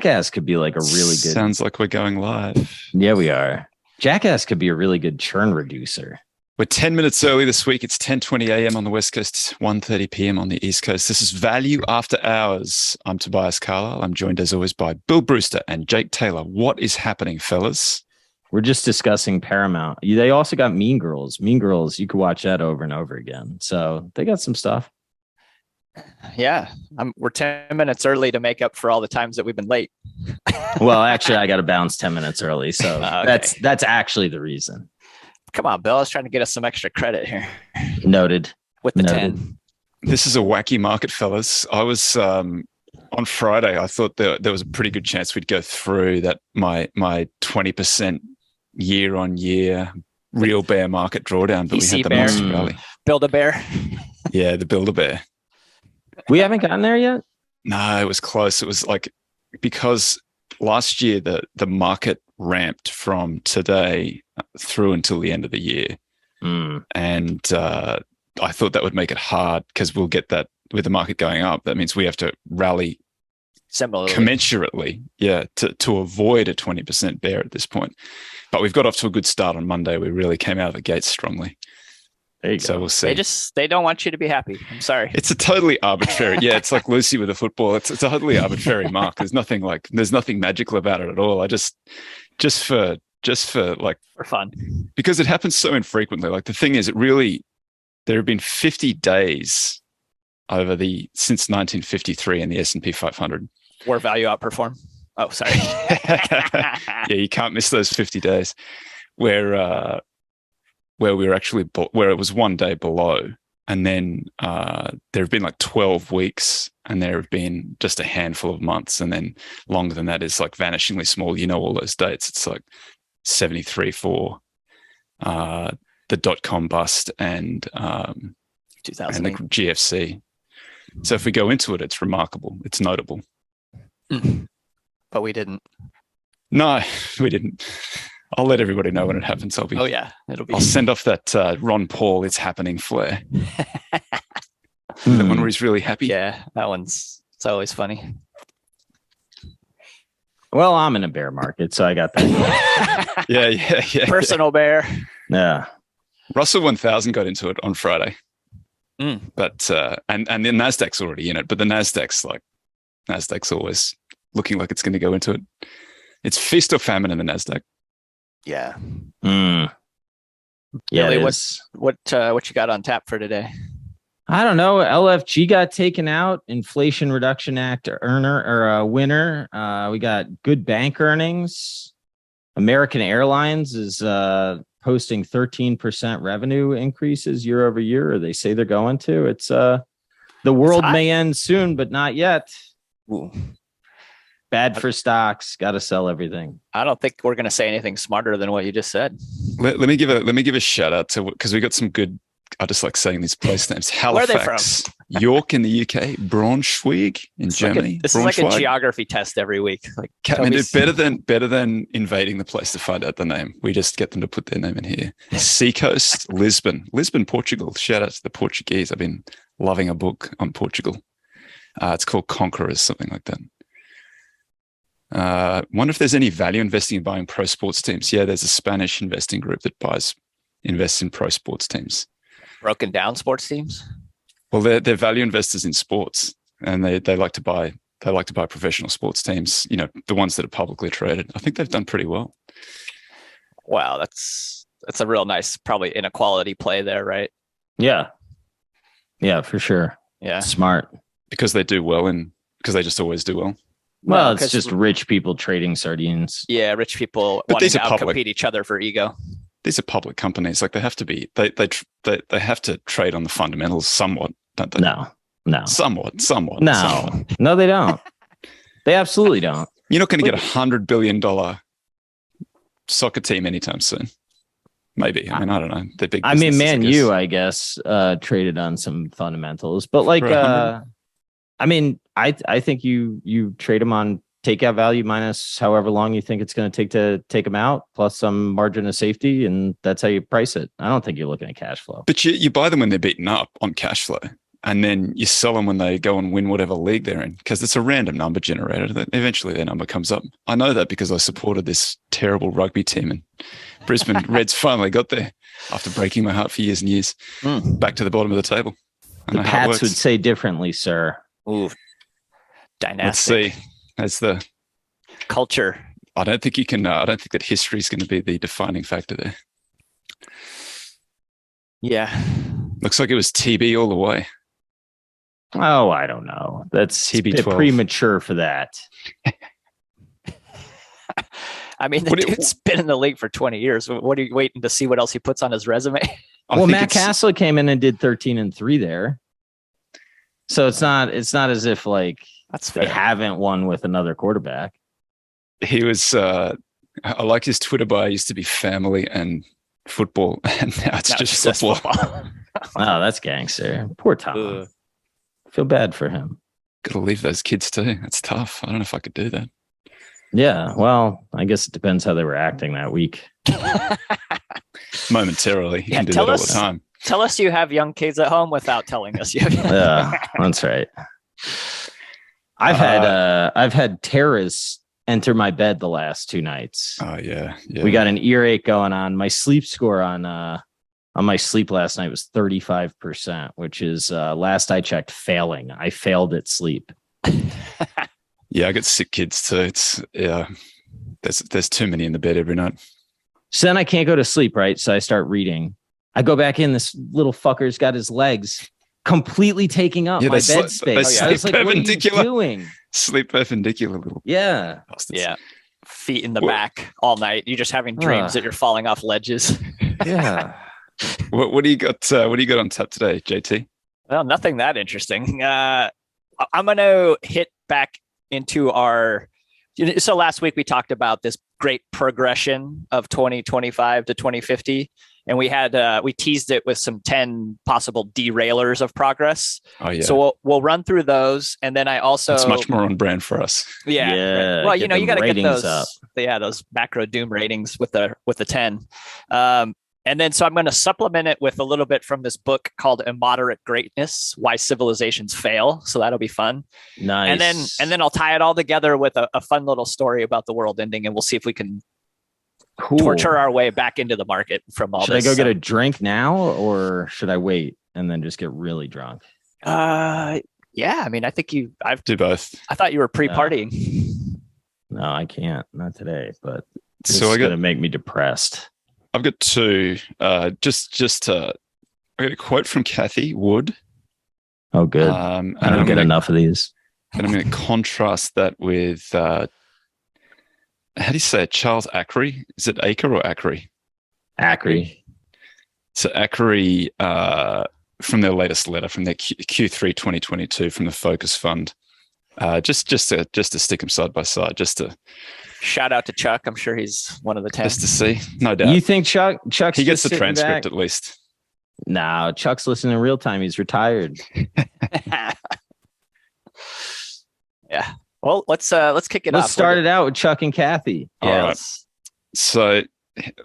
Jackass could be like a really good. Sounds like we're going live. Yeah, we are. Jackass could be a really good churn reducer. We're 10 minutes early this week. It's 10:20 a.m. on the West Coast, 1:30 p.m. on the East Coast. This is Value After Hours. I'm Tobias Carlisle. I'm joined as always by Bill Brewster and Jake Taylor. What is happening, fellas? We're just discussing Paramount. They also got Mean Girls. Mean Girls, you could watch that over and over again. So they got some stuff. Yeah, I'm, we're 10 minutes early to make up for all the times that we've been late. Well, actually, I got to bounce 10 minutes early. So Okay. that's that's actually the reason. Come on, Bill. I was trying to get us some extra credit here Noted. with the Noted. 10. This is a wacky market, fellas. I was um, on Friday. I thought there, there was a pretty good chance we'd go through that my my 20% year on year real bear market drawdown, but we had the bear. monster rally. Build a bear. Yeah, the build a Bear. We haven't gotten there yet. No, it was close. It was like because last year the the market ramped from today through until the end of the year, Mm. and uh, I thought that would make it hard because we'll get that with the market going up. That means we have to rally Similarly. commensurately, yeah, to to avoid a twenty percent bear at this point. But we've got off to a good start on Monday. We really came out of the gates strongly. There you So go. we'll see. They just they don't want you to be happy. I'm sorry. It's a totally arbitrary. Yeah, it's like Lucy with a football. It's, it's a totally arbitrary mark. There's nothing like there's nothing magical about it at all. I just just for just for like For fun. because it happens so infrequently. Like the thing is, it really there have been 50 days over the since 1953 in the S and P 500. Where value outperform. Oh, sorry. yeah, you can't miss those 50 days where uh, where we were actually be- where it was one day below, and then uh, there have been like 12 weeks, and there have been just a handful of months, and then longer than that is like vanishingly small. You know all those dates. It's like 73 for uh, the dot com bust and um, and the GFC. So if we go into it, it's remarkable. It's notable. But we didn't. No, we didn't. I'll let everybody know when it happens. I'll be. Oh yeah, it'll be. I'll send off that uh, Ron Paul. It's happening flare. The one Hmm. where he's really happy. Yeah, that one's. It's always funny. Well, I'm in a bear market, so I got that. yeah, yeah, yeah. Personal bear. yeah. Russell 1000 got into it on Friday, Mm. but uh, and and the Nasdaq's already in it. But the Nasdaq's like Nasdaq's always looking like it's going to go into it. It's feast or famine in the Nasdaq. Yeah. Mm. Yeah. Billy, what- is. What uh, what you got on tap for today? I don't know. LFG got taken out. Inflation Reduction Act earner or uh, winner. Uh, we got good bank earnings. American Airlines is uh, posting 13% revenue increases year over year, or they say they're going to. It's uh, the world hot. may end soon, but not yet. Ooh. Bad for stocks. Got to sell everything. I don't think we're gonna say anything smarter than what you just said. Let, let me give a let me give a shout out to because we got some good. I just like saying these place names. Where are they from? Halifax, York in the UK, Braunschweig in It's like a- Germany. this is like a geography test every week. Like Ca- I mean, me it's better than better than invading the place to find out the name. We just get them to put their name in here. Seacoast, Lisbon, Lisbon, Portugal. Shout out to the Portuguese. I've been loving a book on Portugal. Uh, it's called Conquerors, something like that. Uh, wonder if there's any value investing in buying pro sports teams. Yeah, there's a Spanish investing group that buys invests in pro sports teams. broken down sports teams. Well, they're they're value investors in sports, and they they like to buy they like to buy professional sports teams. You know, the ones that are publicly traded. I think they've done pretty well. Wow, that's that's a real nice probably inequality play there, right? Yeah. Yeah, for sure. Yeah. Smart. because they do well and because they just always do well. Well, No, it's 'cause- just rich people trading sardines. Yeah, rich people But wanting these to are public. outcompete each other for ego. These are public companies; like they have to be. They they tr- they, they have to trade on the fundamentals somewhat, don't they? No, no, somewhat, somewhat. no, somewhat. no, they don't. They absolutely don't. You're not going to get a hundred billion dollar soccer team anytime soon. Maybe. I mean, I don't know. They're big. I mean, man, guess. you, I guess, uh, traded on some fundamentals, but like, For a uh, I mean, I, I think you, you trade them on takeout value minus however long you think it's going to take to take them out, plus some margin of safety, and that's how you price it. I don't think you're looking at cash flow. But you, you buy them when they're beaten up on cash flow. and then you sell them when they go and win whatever league they're in because it's a random number generator that eventually their number comes up. I know that because I supported this terrible rugby team and Brisbane Reds finally got there after breaking my heart for years and years, Hmm. back to the bottom of the table. I The know how it Pats would say differently, sir. Ooh, Let's see. That's the. culture. I don't think you can. Uh, I don't think that history is going to be the defining factor there. Yeah. Looks like it was TB all the way. Oh, I don't know. That's TB12. premature for that. I mean, the What do you- dude's been in the league for 20 years. What are you waiting to see what else he puts on his resume? I well, Matt it's- Cassel came in and did 13 and 3 there. So it's not it's not as if like That's they fair. haven't won with another quarterback. he was uh I like his Twitter bio used to be family and football, and now it's Now just says football. football. Oh, that's gangster. Poor Tom. Ugh. Feel bad for him. Got to leave those kids too. That's tough. I don't know if I could do that. Yeah. Well, I guess it depends how they were acting that week. Momentarily, you Yeah, can do tell that all us- the time. Tell us you have young kids at home without telling us you have. Yeah, that's right. I've had Uh, uh I've had terrorists enter my bed the last two nights. Oh yeah, yeah. We got an earache going on. My sleep score on uh on my sleep last night was 35%, which is uh last I checked failing. I failed at sleep. yeah. I got sick kids too. It's yeah. There's there's too many in the bed every night. So then I can't go to sleep, right? So I start reading. I go back in. This little fucker's got his legs completely taking up Yeah, my they bed sli- they space. I was sleep like, what are you perpendicular. doing? Sleep perpendicular, little Yeah. bastards. yeah. Feet in the What- back all night. You're just having dreams Ugh. that you're falling off ledges. Yeah. What what do you got? Uh, what do you got on tap today, JT? Well, nothing that interesting. Uh, I- I'm going to hit back into our. So last week we talked about this great progression of 2025 to 2050, and we had uh, we teased it with some 10 possible derailers of progress. Oh yeah. So we'll we'll run through those, and then I also it's much more on brand for us. yeah. Yeah, Well, you know, you got to get those up. yeah those macro doom ratings with the with the 10. Um, and then so I'm going to supplement it with a little bit from this book called Immoderate Greatness: Why Civilizations Fail. So that'll be fun. Nice. And then and then I'll tie it all together with a, a fun little story about the world ending, and we'll see if we can cool. torture our way back into the market from all this. Should I this. go get uh, a drink now or should I wait and then just get really drunk? Uh, yeah. I mean, I think you. I've. Do both. I thought you were pre-partying. No, I can't. Not today, but it's So I going to make me depressed. I've got two. Uh, just just uh, I got a quote from Cathie Wood. Oh, good. Um, I don't I'm get gonna, enough of these. And I'm going to contrast that with uh, how do you say it? Charles Ackery? Is it Aker or Ackery? Akre. So Ackery, uh, from their latest letter from their Q- Q3 2022 from the Focus Fund, uh, just just to just to stick them side by side, just to Shout out to Chuck. I'm sure he's one of the ten. just to see, no doubt. You think Chuck Chuck's he gets the transcript back? at least. No, Chuck's listening in real time. He's retired. yeah. Well, let's uh let's kick it Let's off. start it out with Chuck and Cathie. Yes. Yeah. right. So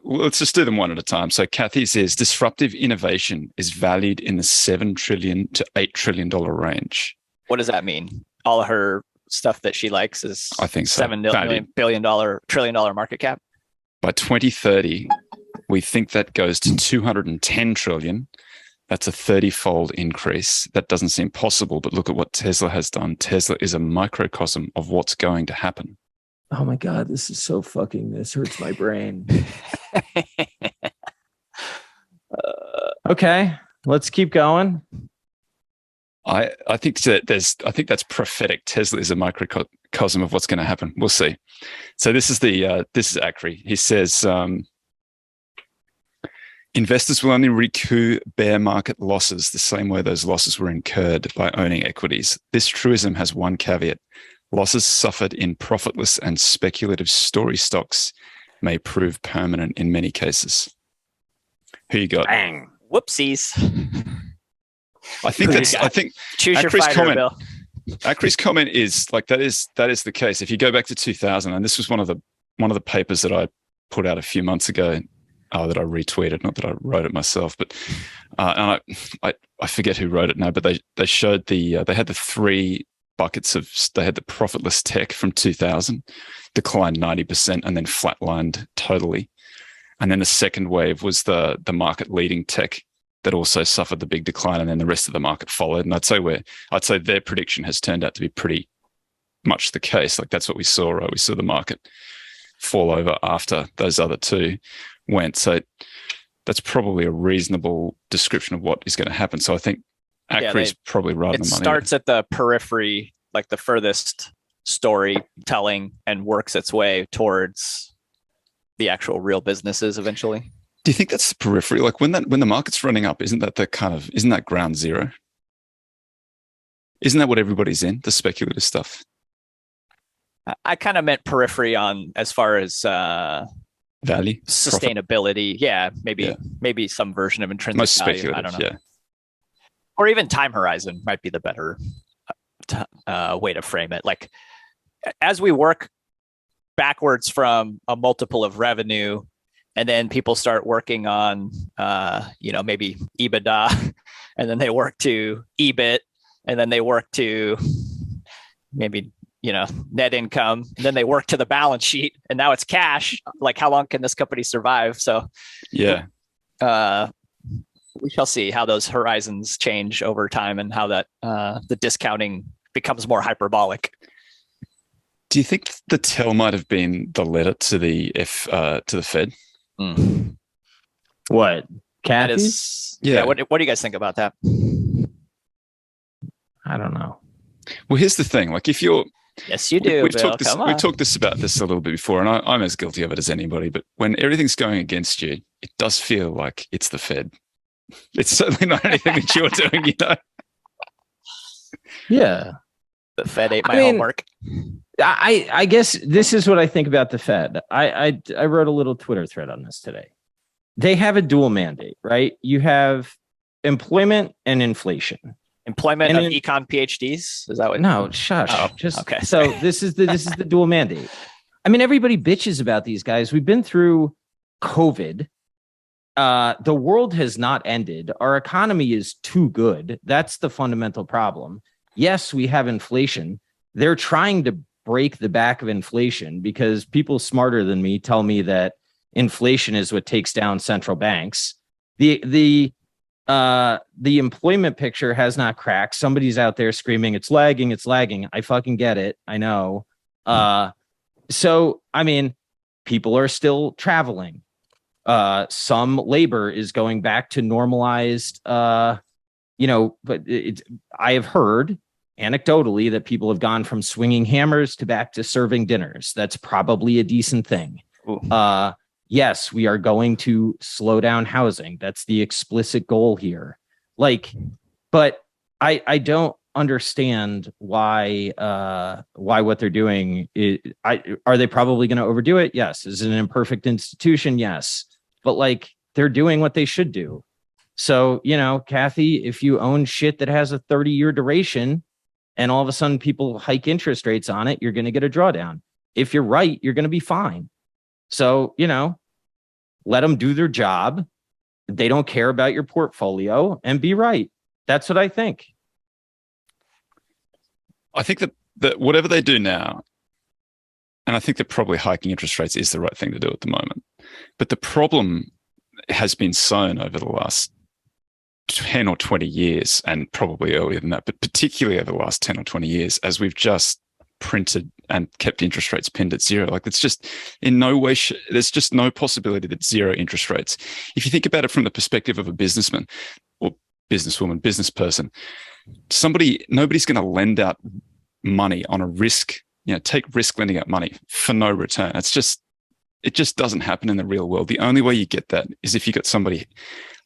let's just do them one at a time. So Cathie says disruptive innovation is valued in the seven trillion to eight trillion dollar range. What does that mean? All of her stuff that she likes is I think so. seven valued. million billion dollar trillion dollar market cap. By 2030, we think that goes to 210 trillion. That's a 30 fold increase. That doesn't seem possible, but look at what Tesla has done. Tesla is a microcosm of what's going to happen. Oh my God, this is so fucking, this hurts my brain. okay, let's keep going. I, I think that there's I think that's prophetic. Tesla is a microcosm of what's going to happen. We'll see. So this is the uh, this is Akre. He says um, investors will only recoup bear market losses the same way those losses were incurred by owning equities. This truism has one caveat: losses suffered in profitless and speculative story stocks may prove permanent in many cases. Who you got? Bang. Whoopsies. I think that's? I think Choose your fighter, comment. Bill. Akre's comment is like that is that is the case. If you go back to 2000, and this was one of the one of the papers that I put out a few months ago, uh, that I retweeted, not that I wrote it myself, but uh, and I, I, I forget who wrote it now, but they they showed the uh, they had the three buckets of they had the profitless tech from 2000 declined 90% and then flatlined totally. And then the second wave was the the market leading tech that also suffered the big decline and then the rest of the market followed. And i'd say where i'd say their prediction has turned out to be pretty much the case. Like that's what we saw right? We saw the market fall over after those other two went so that's probably a reasonable description of what is going to happen so i think Akre's they- probably right it on the money starts at the periphery, like the furthest storytelling, and works its way towards the actual real businesses eventually. Do you think that's the periphery? Like when that when the market's running up, isn't that the kind of isn't that ground zero? Isn't that what everybody's in? The speculative stuff. I, I kind of meant periphery on as far as uh, Value. sustainability. Yeah, maybe Yeah. maybe some version of intrinsic Most value. I don't know. Yeah. or even time horizon might be the better uh, uh, way to frame it. Like as we work backwards from a multiple of revenue, and then people start working on, uh, you know, maybe EBITDA, and then they work to EBIT, and then they work to maybe you know net income, and then they work to the balance sheet, and now it's cash. Like how long can this company survive? So Yeah. uh, we shall see how those horizons change over time and how that uh, the discounting becomes more hyperbolic. Do you think the tell might have been the letter to the F uh, to the Fed? What? That Cathie? is, Yeah. yeah. What, what do you guys think about that? I don't know. Well, here's the thing. Like if you're Yes, you do. we've Bill. talked this we've talked this about this a little bit before, and I, I'm as guilty of it as anybody. But when everything's going against you, it does feel like it's the Fed. It's certainly not anything that you're doing, you know. Yeah. the Fed ate I my mean- homework. I, I guess this is what I think about the Fed. I, I I wrote a little Twitter thread on this today. They have a dual mandate, right? You have employment and inflation. Employment and of then- econ PhDs. Is that what? No, shush. Oh, Just okay. So this is the this is the dual mandate. I mean, everybody bitches about these guys. We've been through COVID. Uh, the world has not ended. Our economy is too good. That's the fundamental problem. Yes, we have inflation. They're trying to break the back of inflation because people smarter than me tell me that inflation is what takes down central banks. The the uh the employment picture has not cracked. Somebody's out there screaming it's lagging it's lagging. I fucking get it. I know. Uh so i mean people are still traveling. Uh some labor is going back to normalized uh you know but it, i have heard anecdotally that people have gone from swinging hammers to back to serving dinners. That's probably a decent thing. Ooh. uh yes, we are going to slow down housing. That's the explicit goal here. Like, but I I don't understand why uh why what they're doing is, I are they probably going to overdo it? Yes. Is it an imperfect institution? Yes. But like they're doing what they should do. So, you know, Cathie, if you own shit that has a 30 year duration and all of a sudden people hike interest rates on it, you're going to get a drawdown. If you're right, you're going to be fine. So, you know, let them do their job. They don't care about your portfolio and be right. That's what I think. I think that, that whatever they do now, and I think that probably hiking interest rates is the right thing to do at the moment. But the problem has been sown over the last 10 or 20 years, and probably earlier than that, but particularly over the last 10 or 20 years, as we've just printed and kept interest rates pinned at zero. Like it's just in no way, sh- there's just no possibility that zero interest rates. If you think about it from the perspective of a businessman or businesswoman, business person, somebody, nobody's going to lend out money on a risk, you know, take risk lending out money for no return. It's just, it just doesn't happen in the real world. The only way you get that is if you got somebody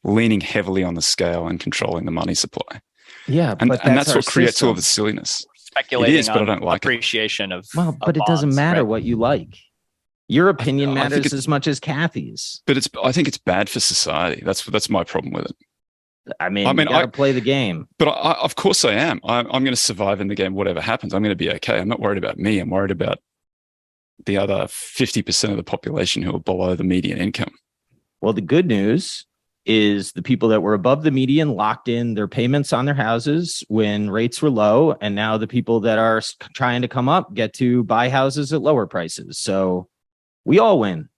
leaning heavily on the scale and controlling the money supply. Yeah, And, but and that's what creates all the silliness. Speculating is, but I don't like it. appreciation of Well, of but it doesn't bonds, matter right? what you like. Your opinion I think matters it- as much as Cathie's. But it's, I think it's bad for society. That's, that's my problem with it. I mean, I mean, you gotta I- play the game. But I, I, of course I am. I'm, I'm going to survive in the game, whatever happens. I'm going to be okay. I'm not worried about me. I'm worried about the other 50% of the population who are below the median income. Well, the good news is the people that were above the median locked in their payments on their houses when rates were low. And now the people that are trying to come up get to buy houses at lower prices. So we all win.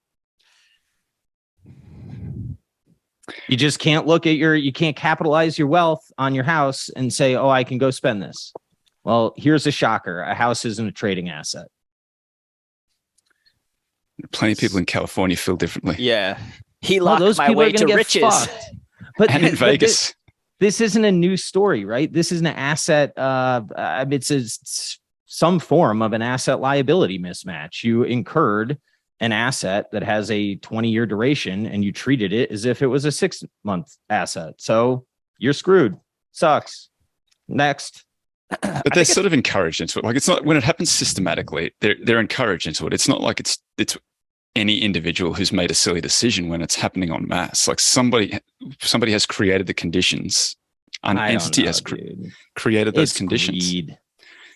You just can't look at your, you can't capitalize your wealth on your house and say, oh, I can go spend this. Well, here's a shocker a house isn't a trading asset. Plenty of people in California feel differently. Yeah. He locked well, my way to riches. Fucked. But and in Vegas. This, this, isn't a new story, right? This is an asset. Uh, it's a, some form of an asset liability mismatch. You incurred an asset that has a 20 year duration and you treated it as if it was a six month asset. So you're screwed. Sucks. Next. But they're sort of encouraged into it. Like it's not when it happens systematically, they're they're encouraged into it. It's not like it's it's any individual who's made a silly decision when it's happening on mass. Like somebody somebody has created the conditions. An I entity know, has cre- created those it's conditions. Greed.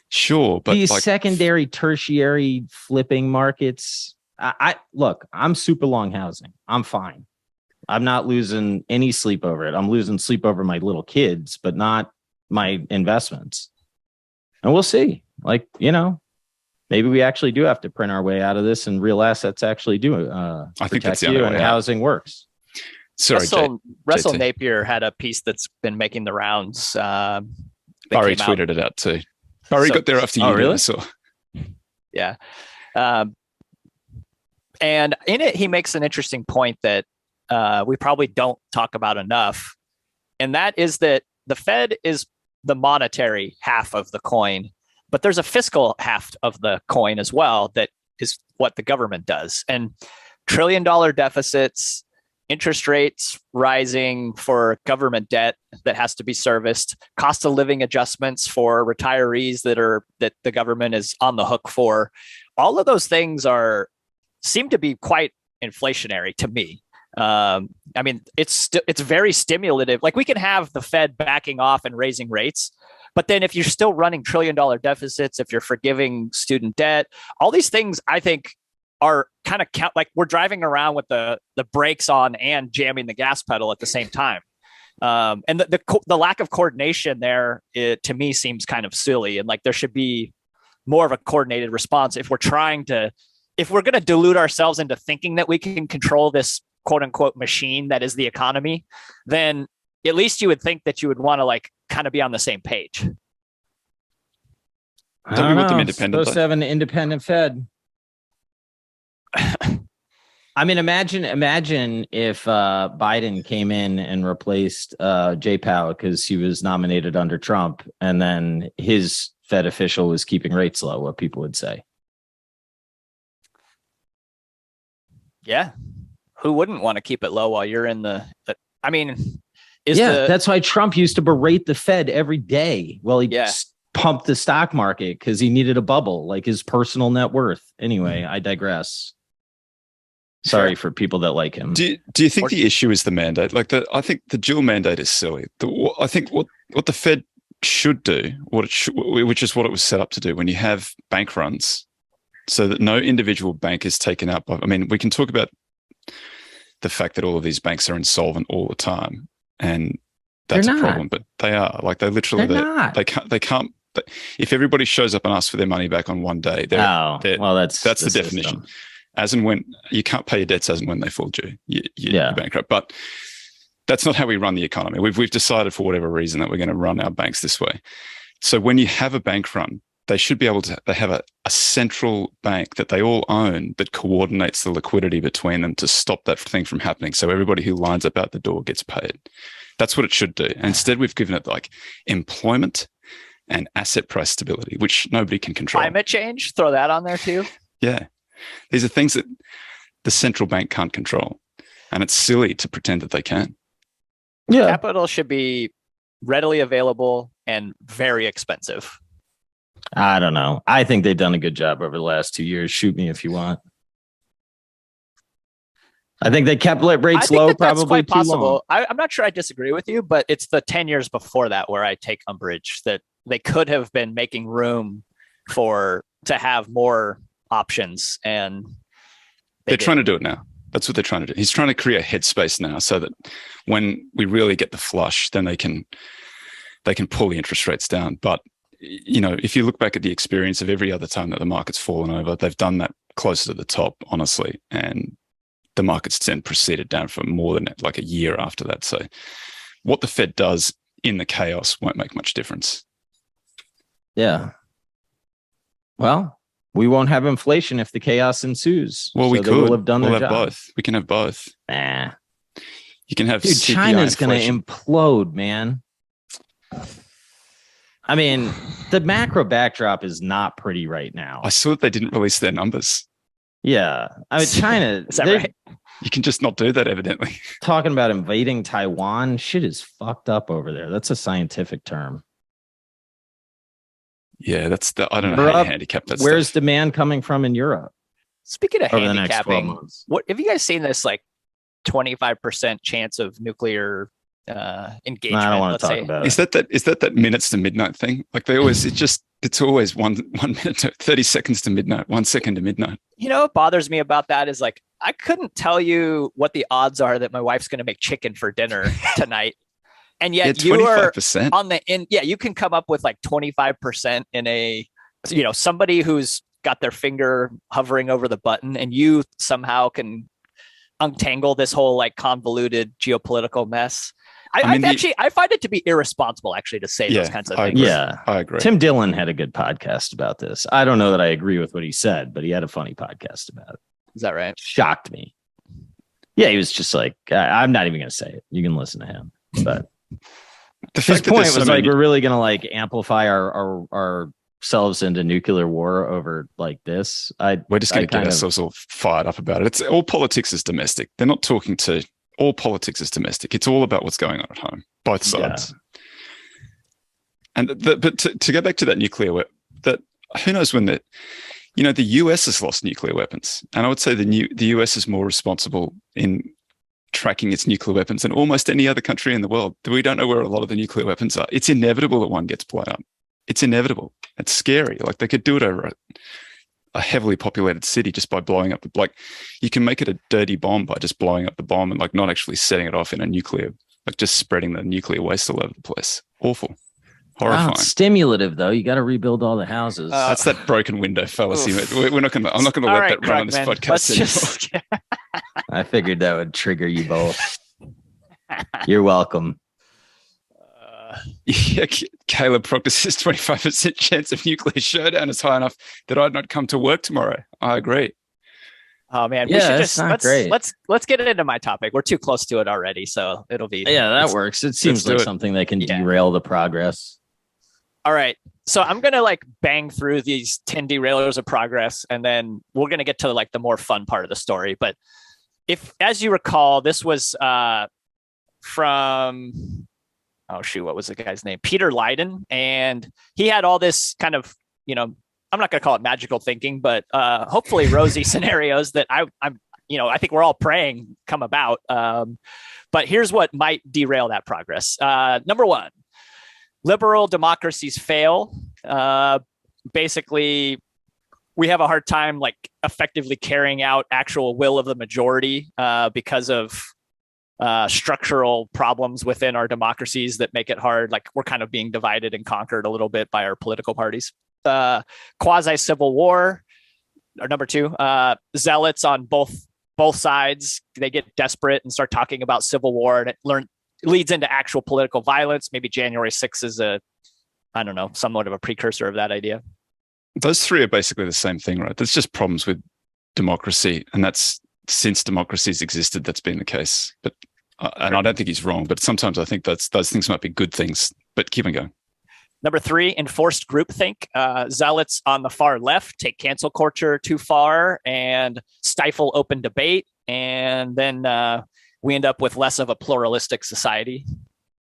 Sure, but these like, secondary, tertiary flipping markets. I, I look. I'm super long housing. I'm fine. I'm not losing any sleep over it. I'm losing sleep over my little kids, but not my investments. And we'll see. Like you know, maybe we actually do have to print our way out of this, and real assets actually do. Uh, I think that's you, and housing works. Sorry, Russell, J- Russell Napier had a piece that's been making the rounds. Uh, Ari tweeted out. it out too. Ari so, got there after you. Oh, really? So. Yeah. Um, and in it, he makes an interesting point that uh, we probably don't talk about enough. And that is that the Fed is the monetary half of the coin, but there's a fiscal half of the coin as well that is what the government does. And trillion dollar deficits, interest rates rising for government debt that has to be serviced, cost of living adjustments for retirees that are that the government is on the hook for. All of those things are seem to be quite inflationary to me. Um, I mean, it's st- it's very stimulative. Like we can have the Fed backing off and raising rates, but then if you're still running trillion dollar deficits, if you're forgiving student debt, all these things, I think are kind of count like we're driving around with the the brakes on and jamming the gas pedal at the same time. Um, and the, the, the lack of coordination there, it, to me, seems kind of silly. And like there should be more of a coordinated response if we're trying to, if we're going to delude ourselves into thinking that we can control this quote unquote machine that is the economy, then at least you would think that you would want to like kind of be on the same page. Don't we want them independent? Supposed to have an independent Fed. I mean, imagine imagine if uh, Biden came in and replaced uh, Jay Powell because he was nominated under Trump, and then his Fed official was keeping rates low. What people would say. Yeah, who wouldn't want to keep it low while you're in the? I mean, is yeah, the, that's why Trump used to berate the Fed every day. Well, he yeah. pumped the stock market because he needed a bubble, like his personal net worth. Anyway, mm. I digress. Sorry sure. for people that like him. Do you, do you think or, the issue is the mandate? Like the, I think the dual mandate is silly. The, I think what what the Fed should do, what it should, which is what it was set up to do, when you have bank runs, so that no individual bank is taken out by. I mean, we can talk about the fact that all of these banks are insolvent all the time, and that's a problem. But they are like they literally they're they, not. they can't they can't. If everybody shows up and asks for their money back on one day, they're, oh, they're, well, that's that's the, the definition. As and when you can't pay your debts as and when they fall due, you, you, yeah. you're bankrupt. But that's not how we run the economy. We've we've decided for whatever reason that we're going to run our banks this way. So when you have a bank run, they should be able to they have a, a central bank that they all own that coordinates the liquidity between them to stop that thing from happening. So everybody who lines up out the door gets paid. That's what it should do. And instead we've given it like employment and asset price stability which nobody can control. Climate change throw that on there too. Yeah. These are things that the central bank can't control. And it's silly to pretend that they can. Yeah. Capital should be readily available and very expensive I don't know. I think they've done a good job over the last two years. Shoot me if you want. I think they kept rates low, that probably too possible. long. I, I'm not sure I disagree with you, but it's the 10 years before that where I take umbrage that they could have been making room for to have more options and they are trying to do it now. That's what they're trying to do. He's trying to create headspace now so that when we really get the flush, then they can they can pull the interest rates down. But you know, if you look back at the experience of every other time that the market's fallen over, they've done that closer to the top, honestly, and the market's then proceeded down for more than like a year after that. So, what the Fed does in the chaos won't make much difference. Yeah. Well, we won't have inflation if the chaos ensues. Well, we So they could will have done we'll have job. both. We can have both. Nah. You can have Dude, CPI China's going to implode, man. I mean, the macro backdrop is not pretty right now. I saw that they didn't release their numbers. Yeah. I mean, China, Is that right? You can just not do that, evidently. talking about invading Taiwan. Shit is fucked up over there. That's a scientific term. Yeah, that's the I don't know how Europe, you handicap that. Where's stuff. demand coming from in Europe Speaking of over the next 12 handicapping, what have you guys seen this like 25% chance of nuclear uh engagement? I don't want to talk say? about it. Is that that is that that minutes to midnight thing? Like they always, it just it's always one one minute to thirty seconds to midnight, one second to midnight. You know what bothers me about that is like I couldn't tell you what the odds are that my wife's going to make chicken for dinner tonight. And Yeah, yet you are on the in yeah, you can come up with like 25% in a you know, somebody who's got their finger hovering over the button and you somehow can untangle this whole like convoluted geopolitical mess. I, I I mean, the- actually I find it to be irresponsible actually to say those kinds of I things. agree. Yeah. I agree. Tim Dillon had a good podcast about this. I don't know that I agree with what he said, but he had a funny podcast about it. Is that right? Shocked me. Yeah, he was just like, I, I'm not even going to say it. You can listen to him. But the his point was so like, many- we're really going to like amplify our, our, ourselves into nuclear war over like this. I, we're just I going to get kind of- ourselves all fired up about it. It's all politics is domestic. They're not talking to all politics is domestic. It's all about what's going on at home, both Yeah. sides. And the, but to, to go back to that nuclear we- that who knows when that you know the US has lost nuclear weapons, and I would say the new the US is more responsible in tracking its nuclear weapons than almost any other country in the world. We don't know where a lot of the nuclear weapons are. It's inevitable that one gets blown up. It's inevitable. It's scary. Like they could do it over a, a heavily populated city just by blowing up the like you can make it a dirty bomb by just blowing up the bomb and like not actually setting it off in a nuclear like just spreading the nuclear waste all over the place. Awful. Horrifying. wow, stimulative though. You got to rebuild all the houses. Uh, That's that broken window fallacy. Oof. We're we're not going to. I'm not going to All let right, that run on this podcast Let's anymore. just I figured that would trigger you both. You're welcome. Yeah, Caleb Proctor says 25% chance of nuclear showdown is high enough that I'd not come to work tomorrow. I agree. Oh man, we Yeah, should that's just not let's great. let's let's get into my topic. We're too close to it already, so it'll be Yeah, that works. It seems like it. something that can Yeah. derail the progress. All right. So I'm gonna like bang through these 10 derailers of progress, and then we're gonna get to like the more fun part of the story. But if as you recall, this was uh from oh shoot, what was the guy's name? Peter Leydon, and he had all this kind of, you know, I'm not gonna call it magical thinking, but uh hopefully rosy scenarios that I I'm you know, I think we're all praying come about. Um, but here's what might derail that progress. Uh, number one, liberal democracies fail. Uh, basically, we have a hard time like effectively carrying out actual will of the majority uh, because of uh, structural problems within our democracies that make it hard. Like we're kind of being divided and conquered a little bit by our political parties. Uh, Quasi civil war. Or number two, uh, zealots on both both sides they get desperate and start talking about civil war, and it learn leads into actual political violence. Maybe January 6th is a I don't know, somewhat of a precursor of that idea. Those three are basically the same thing, right? There's just problems with democracy, and that's since democracy's existed. That's been the case. But uh, and I don't think he's wrong. But sometimes I think that's those things might be good things. But keep on going. Number three, enforced groupthink. Uh, zealots on the far left take cancel culture too far and stifle open debate. And then uh, we end up with less of a pluralistic society.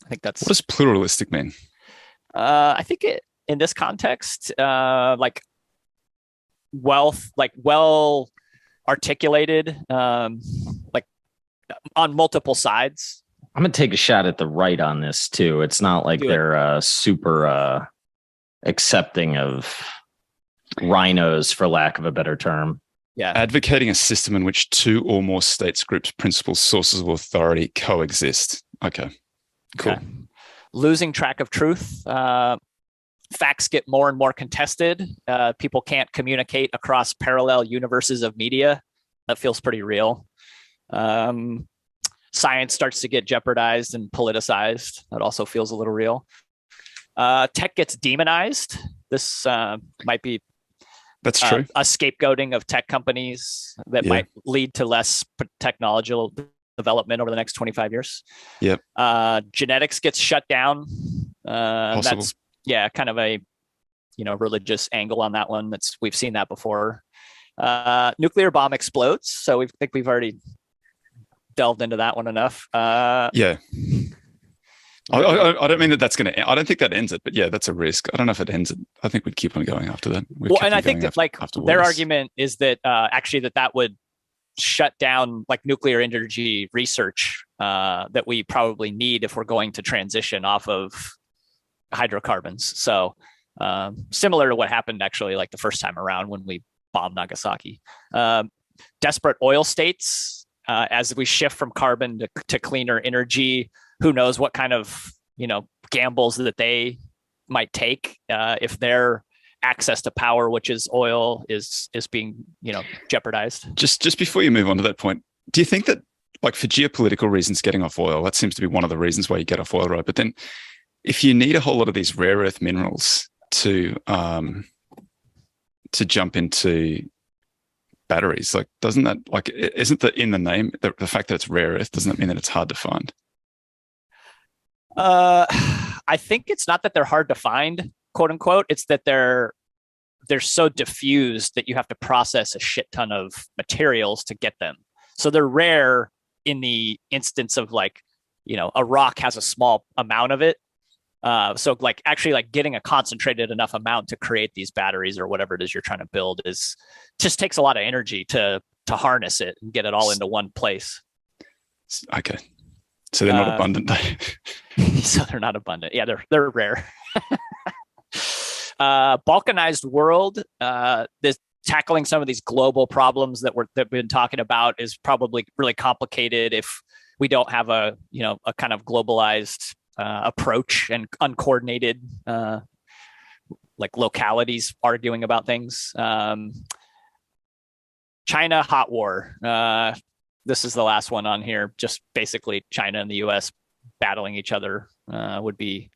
I think that's, What does pluralistic mean? uh, I think it, in this context, uh, like wealth, like well articulated, um, like on multiple sides. I'm gonna take a shot at the right on this too. It's not like Do they're uh, super uh, accepting of RINOs, for lack of a better term. Yeah. Advocating a system in which two or more states, groups, principles, sources of authority coexist. Okay. Cool. Okay. Losing track of truth. Uh, facts get more and more contested. Uh, people can't communicate across parallel universes of media. That feels pretty real. Um, science starts to get jeopardized and politicized. That also feels a little real. Uh, tech gets demonized. This uh, might be that's uh, true. a scapegoating of tech companies that yeah. might lead to less technological development over the next 25 years. Yep. Uh, genetics gets shut down. Uh, that's yeah, kind of a you know religious angle on that one. That's we've seen that before. Uh, nuclear bomb explodes, so we think we've already delved into that one enough. Uh, yeah. I, I, I, don't mean that that's going to. I don't think that ends it, but yeah, that's a risk. I don't know if it ends it. I think we'd keep on going after that. We'd well, and I think that after, like after their argument is that uh, actually that that would shut down like nuclear energy research uh, that we probably need if we're going to transition off of hydrocarbons. So um, similar to what happened actually like the first time around when we bombed Nagasaki. Um, desperate oil states uh, as we shift from carbon to, to cleaner energy. Who knows what kind of you know gambles that they might take uh, if their access to power, which is oil, is is being you know jeopardized. Just just before you move on to that point, do you think that like for geopolitical reasons, getting off oil that seems to be one of the reasons why you get off oil, right? But then if you need a whole lot of these rare earth minerals to um, to jump into batteries, like doesn't that like isn't that in the name the, the fact that it's rare earth doesn't that mean that it's hard to find? Uh, I think it's not that they're hard to find, quote unquote. It's that they're they're so diffused that you have to process a shit ton of materials to get them. So they're rare in the instance of like, you know, a rock has a small amount of it, uh, so like actually like getting a concentrated enough amount to create these batteries or whatever it is you're trying to build is just takes a lot of energy to to harness it and get it all into one place. Okay. So they're not uh, abundant. so they're not abundant. Yeah, they're they're rare. uh, balkanized world. Uh, this tackling some of these global problems that we're that we've been talking about is probably really complicated if we don't have a you know a kind of globalized uh, approach and uncoordinated uh, like localities arguing about things. Um, China hot war. Uh, this is the last one on here. Just basically, China and the U.S. battling each other uh, would be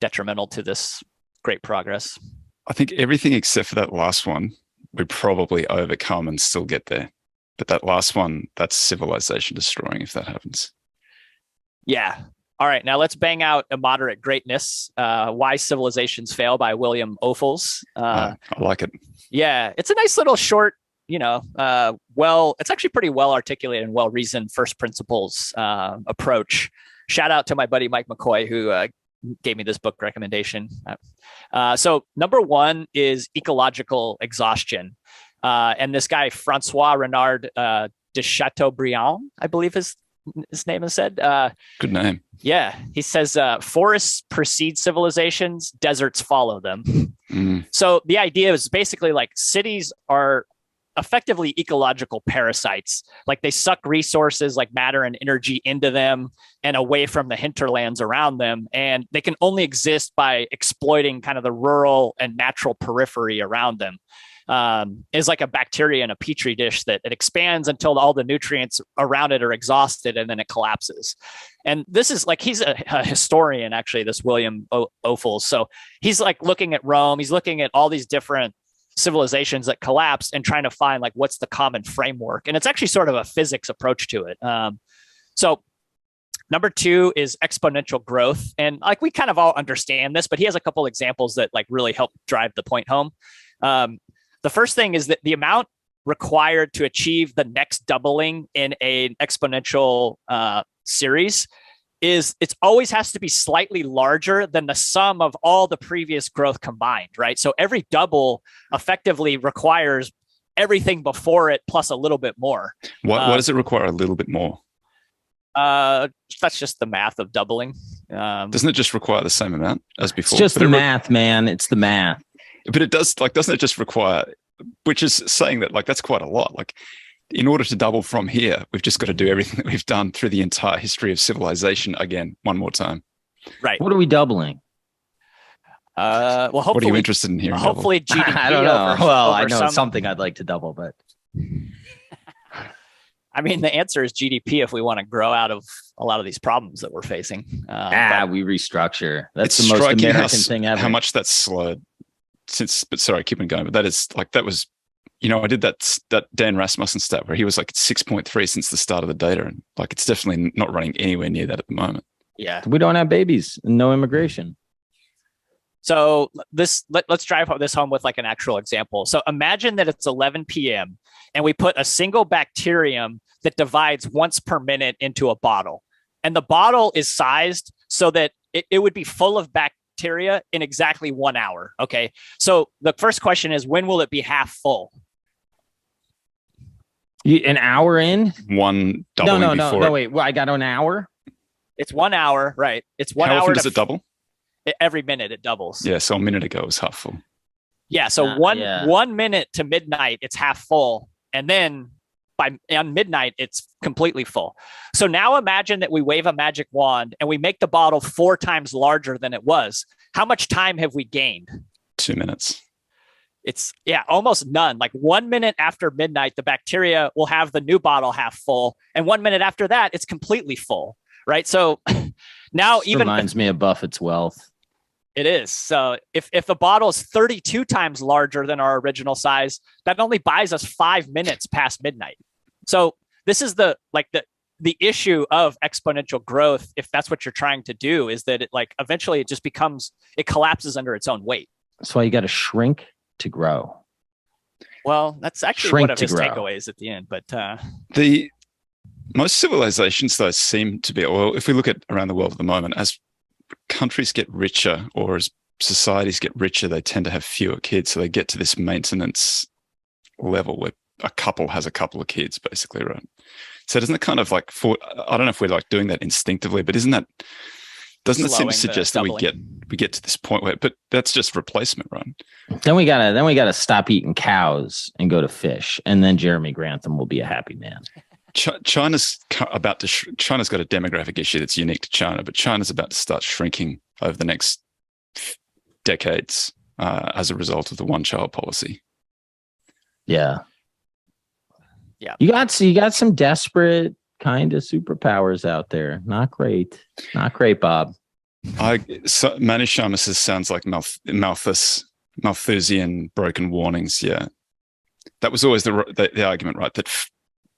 detrimental to this great progress. I think everything except for that last one we probably overcome and still get there. But that last one, that's civilization destroying if that happens. Yeah, all right, now let's bang out Immoderate Greatness, uh, Why Civilizations Fail by William Ophuls. Uh, I like it. Yeah, it's a nice little short, you know, uh, well, it's actually pretty well articulated and well reasoned first principles uh, approach. Shout out to my buddy Mike McCoy, who uh, gave me this book recommendation. Uh, so, number one is ecological exhaustion. and this guy, Francois Renard de Chateaubriand, I believe his his name is said. Uh, Good name. Yeah, he says uh, forests precede civilizations, deserts follow them. Mm. So the idea is basically like cities are effectively ecological parasites. Like they suck resources like matter and energy into them and away from the hinterlands around them. And they can only exist by exploiting kind of the rural and natural periphery around them um, is like a bacteria in a petri dish that it expands until all the nutrients around it are exhausted and then it collapses. And this is like he's a, a historian, actually, this William o-. So he's like looking at Rome, he's looking at all these different civilizations that collapsed and trying to find like what's the common framework. And it's actually sort of a physics approach to it. Um, so Number two is exponential growth. And like we kind of all understand this, but he has a couple examples that like really help drive the point home. Um, the first thing is that the amount required to achieve the next doubling in an exponential uh, series is it always has to be slightly larger than the sum of all the previous growth combined, right? So every double effectively requires everything before it plus a little bit more. What, what uh, does it require a little bit more? Uh, that's just the math of doubling. Um, Doesn't it just require the same amount as before? It's just but the math, man. It's the math but it does like doesn't it just require which is saying that like that's quite a lot. Like in order to double from here, we've just got to do everything that we've done through the entire history of civilization again, one more time. Right. What are we doubling? Uh, well, hopefully, What are you interested in hearing? hopefully GDP. I don't know. over- well, I know some- it's something I'd like to double, but I mean, the answer is GDP if we want to grow out of a lot of these problems that we're facing. Uh, ah, but- we restructure. That's it's the most striking how, American thing ever. how much that's slowed since. But sorry, keep on going. But that is like that was, you know, I did that that Dan Rasmussen stat where he was like six point three since the start of the data, and like it's definitely not running anywhere near that at the moment. yeah. we don't have babies, no immigration. So this let, let's drive this home with like an actual example. So imagine that it's 11 p.m. and we put a single bacterium that divides once per minute into a bottle, and the bottle is sized so that it, it would be full of bacteria in exactly one hour. Okay. So the first question is when will it be half full? You, an hour in? One No, doubling no, no, before. no. Wait, well, I got an hour. It's one hour, right? It's one How hour often does it double? every minute it doubles. Yeah, so a minute ago it was half full. Yeah. So Uh, one yeah. one minute to midnight, it's half full, and then by on midnight, it's completely full. So now imagine that we wave a magic wand and we make the bottle four times larger than it was. How much time have we gained? Two minutes. It's yeah, almost none. Like one minute after midnight, the bacteria will have the new bottle half full, and one minute after that, it's completely full. Right. So now This even reminds me of Buffett's wealth. It is. So if if the bottle is 32 times larger than our original size, that only buys us 5 minutes past midnight. So this is the like the the issue of exponential growth if that's what you're trying to do is that it like eventually it just becomes it collapses under its own weight. That's why you got to shrink to grow. Well, that's actually Shrink one of his grow. takeaways at the end, but uh The most civilizations though seem to be well, if we look at around the world at the moment, as countries get richer or as societies get richer, they tend to have fewer kids. So they get to this maintenance level where a couple has a couple of kids, basically, right? So doesn't it kind of like for I don't know if we're like doing that instinctively, but isn't that doesn't it seem to suggest that we get we get to this point where but that's just replacement, right? Then we gotta then we gotta stop eating cows and go to fish, and then Jeremy Grantham will be a happy man. Chi- China's about to sh- China's got a demographic issue that's unique to China, but China's about to start shrinking over the next decades uh, as a result of the one-child policy. Yeah. Yeah. You got so you got some desperate kind of superpowers out there. Not great. Not great, Bob. I so, Manish Sharma says sounds like Malth- Malthus Malthusian broken warnings. Yeah, that was always the the, the argument, right? That f-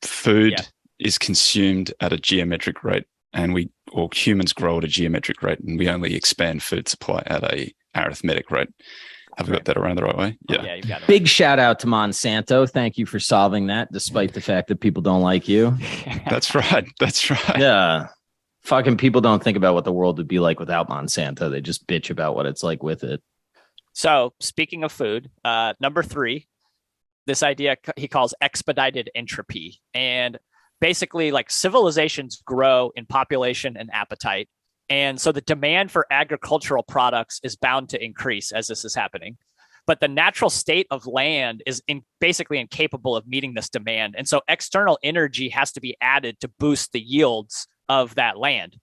food Yeah. is consumed at a geometric rate, and we or humans grow at a geometric rate, and we only expand food supply at a arithmetic rate. Have we got that around the right way? Yeah. yeah, you've got it. Big shout out to Monsanto. Thank you for solving that, despite the fact that people don't like you. That's right. That's right. Yeah. Fucking people don't think about what the world would be like without Monsanto. They just bitch about what it's like with it. So, speaking of food, uh, number three, this idea he calls expedited entropy. And basically, like civilizations grow in population and appetite. And so the demand for agricultural products is bound to increase as this is happening. But the natural state of land is in, basically incapable of meeting this demand. And so external energy has to be added to boost the yields of that land.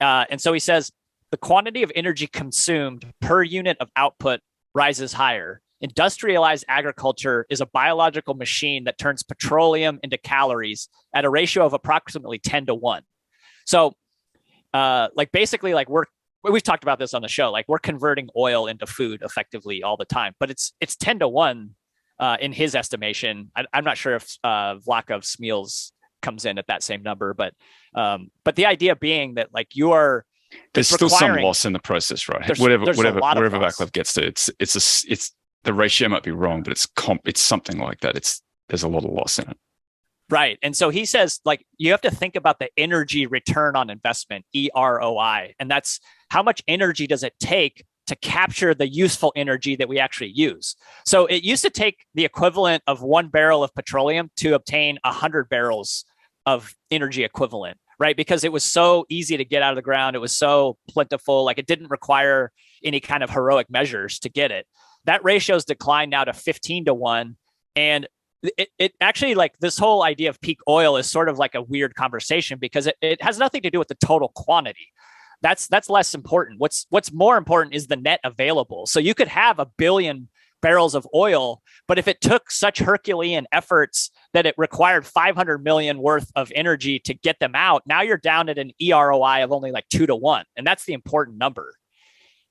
Uh, and so he says the quantity of energy consumed per unit of output rises higher. Industrialized agriculture is a biological machine that turns petroleum into calories at a ratio of approximately 10 to 1. So, uh, like basically, like we're we've talked about this on the show. Like we're converting oil into food effectively all the time, but it's it's 10 to 1 uh, in his estimation. I, I'm not sure if uh, Vaclav Smil's comes in at that same number, but um, but the idea being that like you are There's still some loss in the process, right? There's- whatever, there's whatever, wherever. Vaclav gets to, it's it's a it's the ratio might be wrong, but it's comp, it's something like that. It's there's a lot of loss in it. Right. And so he says, like, you have to think about the energy return on investment, E EROI. And that's how much energy does it take to capture the useful energy that we actually use? So it used to take the equivalent of one barrel of petroleum to obtain 100 barrels of energy equivalent, right? Because it was so easy to get out of the ground. It was so plentiful. Like, it didn't require any kind of heroic measures to get it. That ratio's declined now to 15 to 1 and it, it actually like this whole idea of peak oil is sort of like a weird conversation because it, it has nothing to do with the total quantity. That's that's less important. What's what's more important is the net available. So you could have a billion barrels of oil but if it took such herculean efforts that it required 500 million worth of energy to get them out now you're down at an eroi of only like two to one. And that's the important number.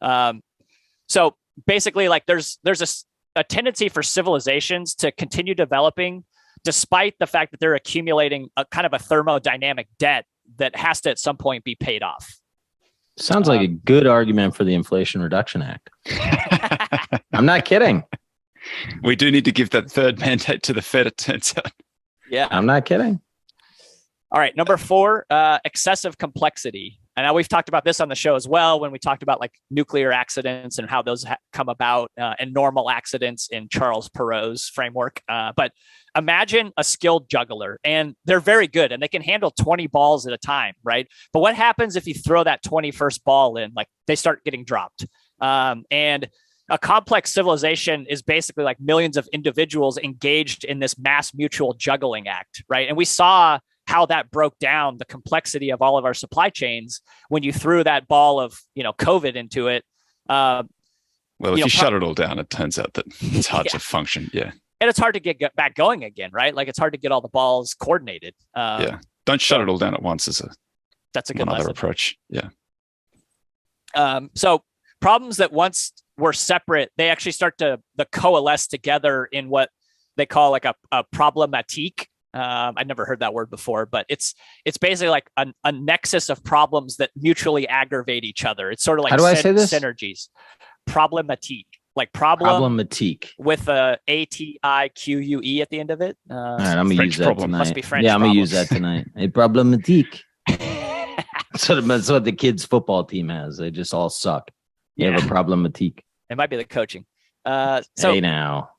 Um, so basically like there's there's a, a tendency for civilizations to continue developing despite the fact that they're accumulating a kind of a thermodynamic debt that has to at some point be paid off Sounds like a um, good argument for the Inflation Reduction Act. I'm not kidding. We do need to give that third mandate to the Fed, it turns out. Yeah. I'm not kidding. All right. Number four, uh, excessive complexity. I know we've talked about this on the show as well when we talked about like nuclear accidents and how those ha- come about uh, and normal accidents in Charles Perrow's framework. Uh, but imagine a skilled juggler and they're very good and they can handle 20 balls at a time, right? But what happens if you throw that 21st ball in? Like they start getting dropped. Um, and a complex civilization is basically like millions of individuals engaged in this mass mutual juggling act, right? And we saw how that broke down the complexity of all of our supply chains when you threw that ball of you know COVID into it. Uh, well, if you, know, you shut it all down, it turns out that it's hard yeah. to function. Yeah, and it's hard to get, back going again, right? Like it's hard to get all the balls coordinated. Um, yeah, don't shut so, it all down at once. As a that's a good another approach. Yeah. Um, so problems that once were separate, they actually start to the coalesce together in what they call like a, a problematique um, I'd never heard that word before, but it's it's basically like a, a, nexus of problems that mutually aggravate each other. It's sort of like how do I say this? Synergies, problematique, like problem problematique with a a t i q u e at the end of it. Uh, All right, I'm gonna French use that problem. tonight. Must be French. Yeah, I'm gonna use that tonight. a problematique. so that's what the kids' football team has. They just all suck. You yeah. have a problematique. It might be the coaching. Uh, so hey, now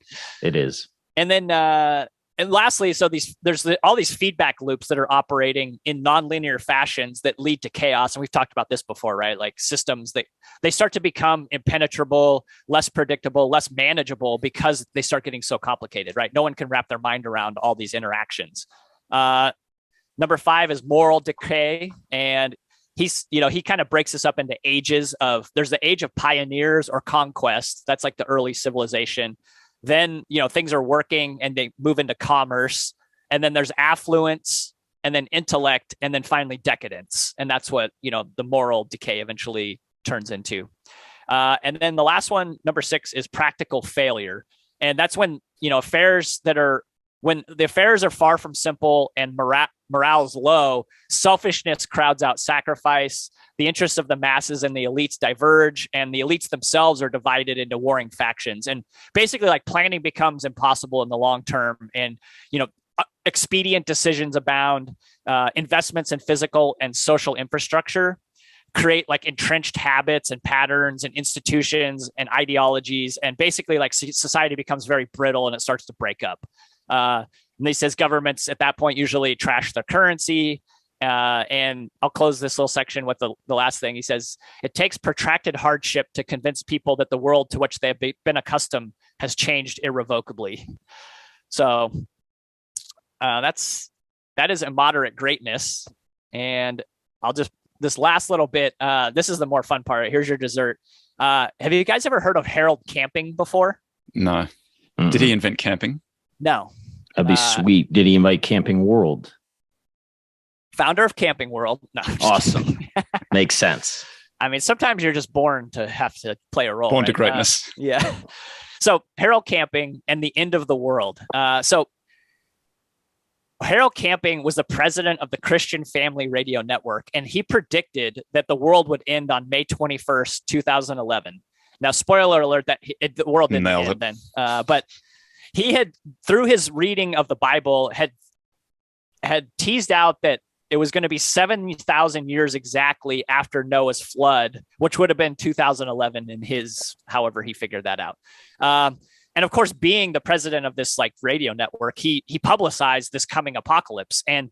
it is. And then uh, and lastly, so these there's the, all these feedback loops that are operating in nonlinear fashions that lead to chaos. And we've talked about this before, right? Like systems that they start to become impenetrable, less predictable, less manageable because they start getting so complicated, right? No one can wrap their mind around all these interactions. Uh, number five is moral decay, and he's you know he kind of breaks this up into ages of there's the age of pioneers or conquest. That's like the early civilization then you know things are working and they move into commerce and then there's affluence and then intellect and then finally decadence. And that's what you know the moral decay eventually turns into. Uh, and then the last one number six is practical failure. And that's when you know affairs that are when the affairs are far from simple and morale morale is low selfishness crowds out sacrifice. The interests of the masses and the elites diverge and the elites themselves are divided into warring factions. And basically like planning becomes impossible in the long term. And you know uh, expedient decisions abound. Uh, investments in physical and social infrastructure create like entrenched habits and patterns and institutions and ideologies. And basically like society becomes very brittle and it starts to break up uh, and he says governments at that point usually trash their currency uh, and I'll close this little section with the, the last thing. He says, It takes protracted hardship to convince people that the world to which they have been accustomed has changed irrevocably. So uh, that's that is immoderate greatness. And I'll just this last little bit. Uh, this is the more fun part. Here's your dessert. Uh, have you guys ever heard of Harold Camping before? No. mm Did he invent camping? No. That'd be uh, sweet. Did he invite Camping World? founder of Camping World. No, awesome. Makes sense. I mean, sometimes you're just born to have to play a role. Born right? to greatness. Uh, yeah. So Harold Camping and the end of the world. Uh, so Harold Camping was the president of the Christian Family Radio Network, and he predicted that the world would end on May 21st, 2011. Now, spoiler alert that it, the world didn't Nailed end it. then, uh, but he had, through his reading of the Bible, had had teased out that it was going to be 7,000 years exactly after Noah's flood, which would have been 2011 in his, however he figured that out. Um, and of course, being the president of this like radio network, he he publicized this coming apocalypse, and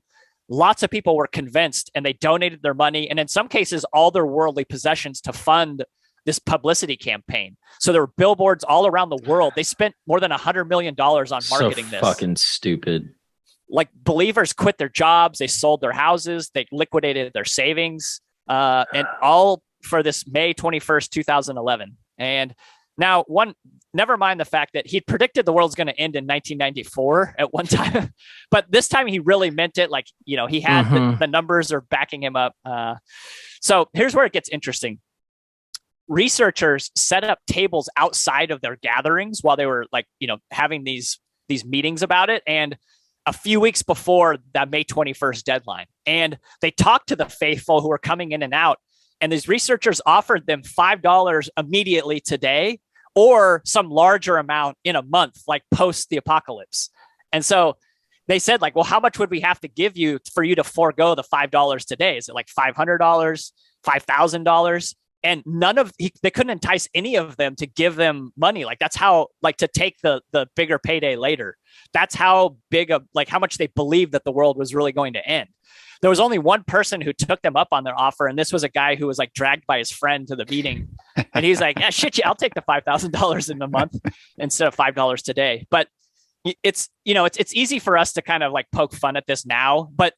lots of people were convinced, and they donated their money, and in some cases, all their worldly possessions to fund this publicity campaign. So there were billboards all around the world. They spent more than a hundred million dollars on marketing so this. Fucking stupid. Like believers quit their jobs, they sold their houses, they liquidated their savings, uh, and all for this May 21st, 2011. And now, one, never mind the fact that he predicted the world's going to end in 1994 at one time, but this time he really meant it. Like, you know, he had Mhm. the, the numbers are backing him up. Uh, so here's where it gets interesting researchers set up tables outside of their gatherings while they were like you know having these these meetings about it. And a few weeks before that May 21st deadline and they talked to the faithful who were coming in and out and these researchers offered them $5 immediately today or some larger amount in a month like post the apocalypse. And so they said like well how much would we have to give you for you to forego the $5 today? Is it like $500 $5000 and none of he, they couldn't entice any of them to give them money. Like that's how like to take the the bigger payday later. That's how big of like how much they believed that the world was really going to end. There was only one person who took them up on their offer, and this was a guy who was like dragged by his friend to the meeting, and he's like, "Yeah, shit, yeah, I'll take the five thousand dollars in a month instead of five dollars today." But it's you know it's it's easy for us to kind of like poke fun at this now, but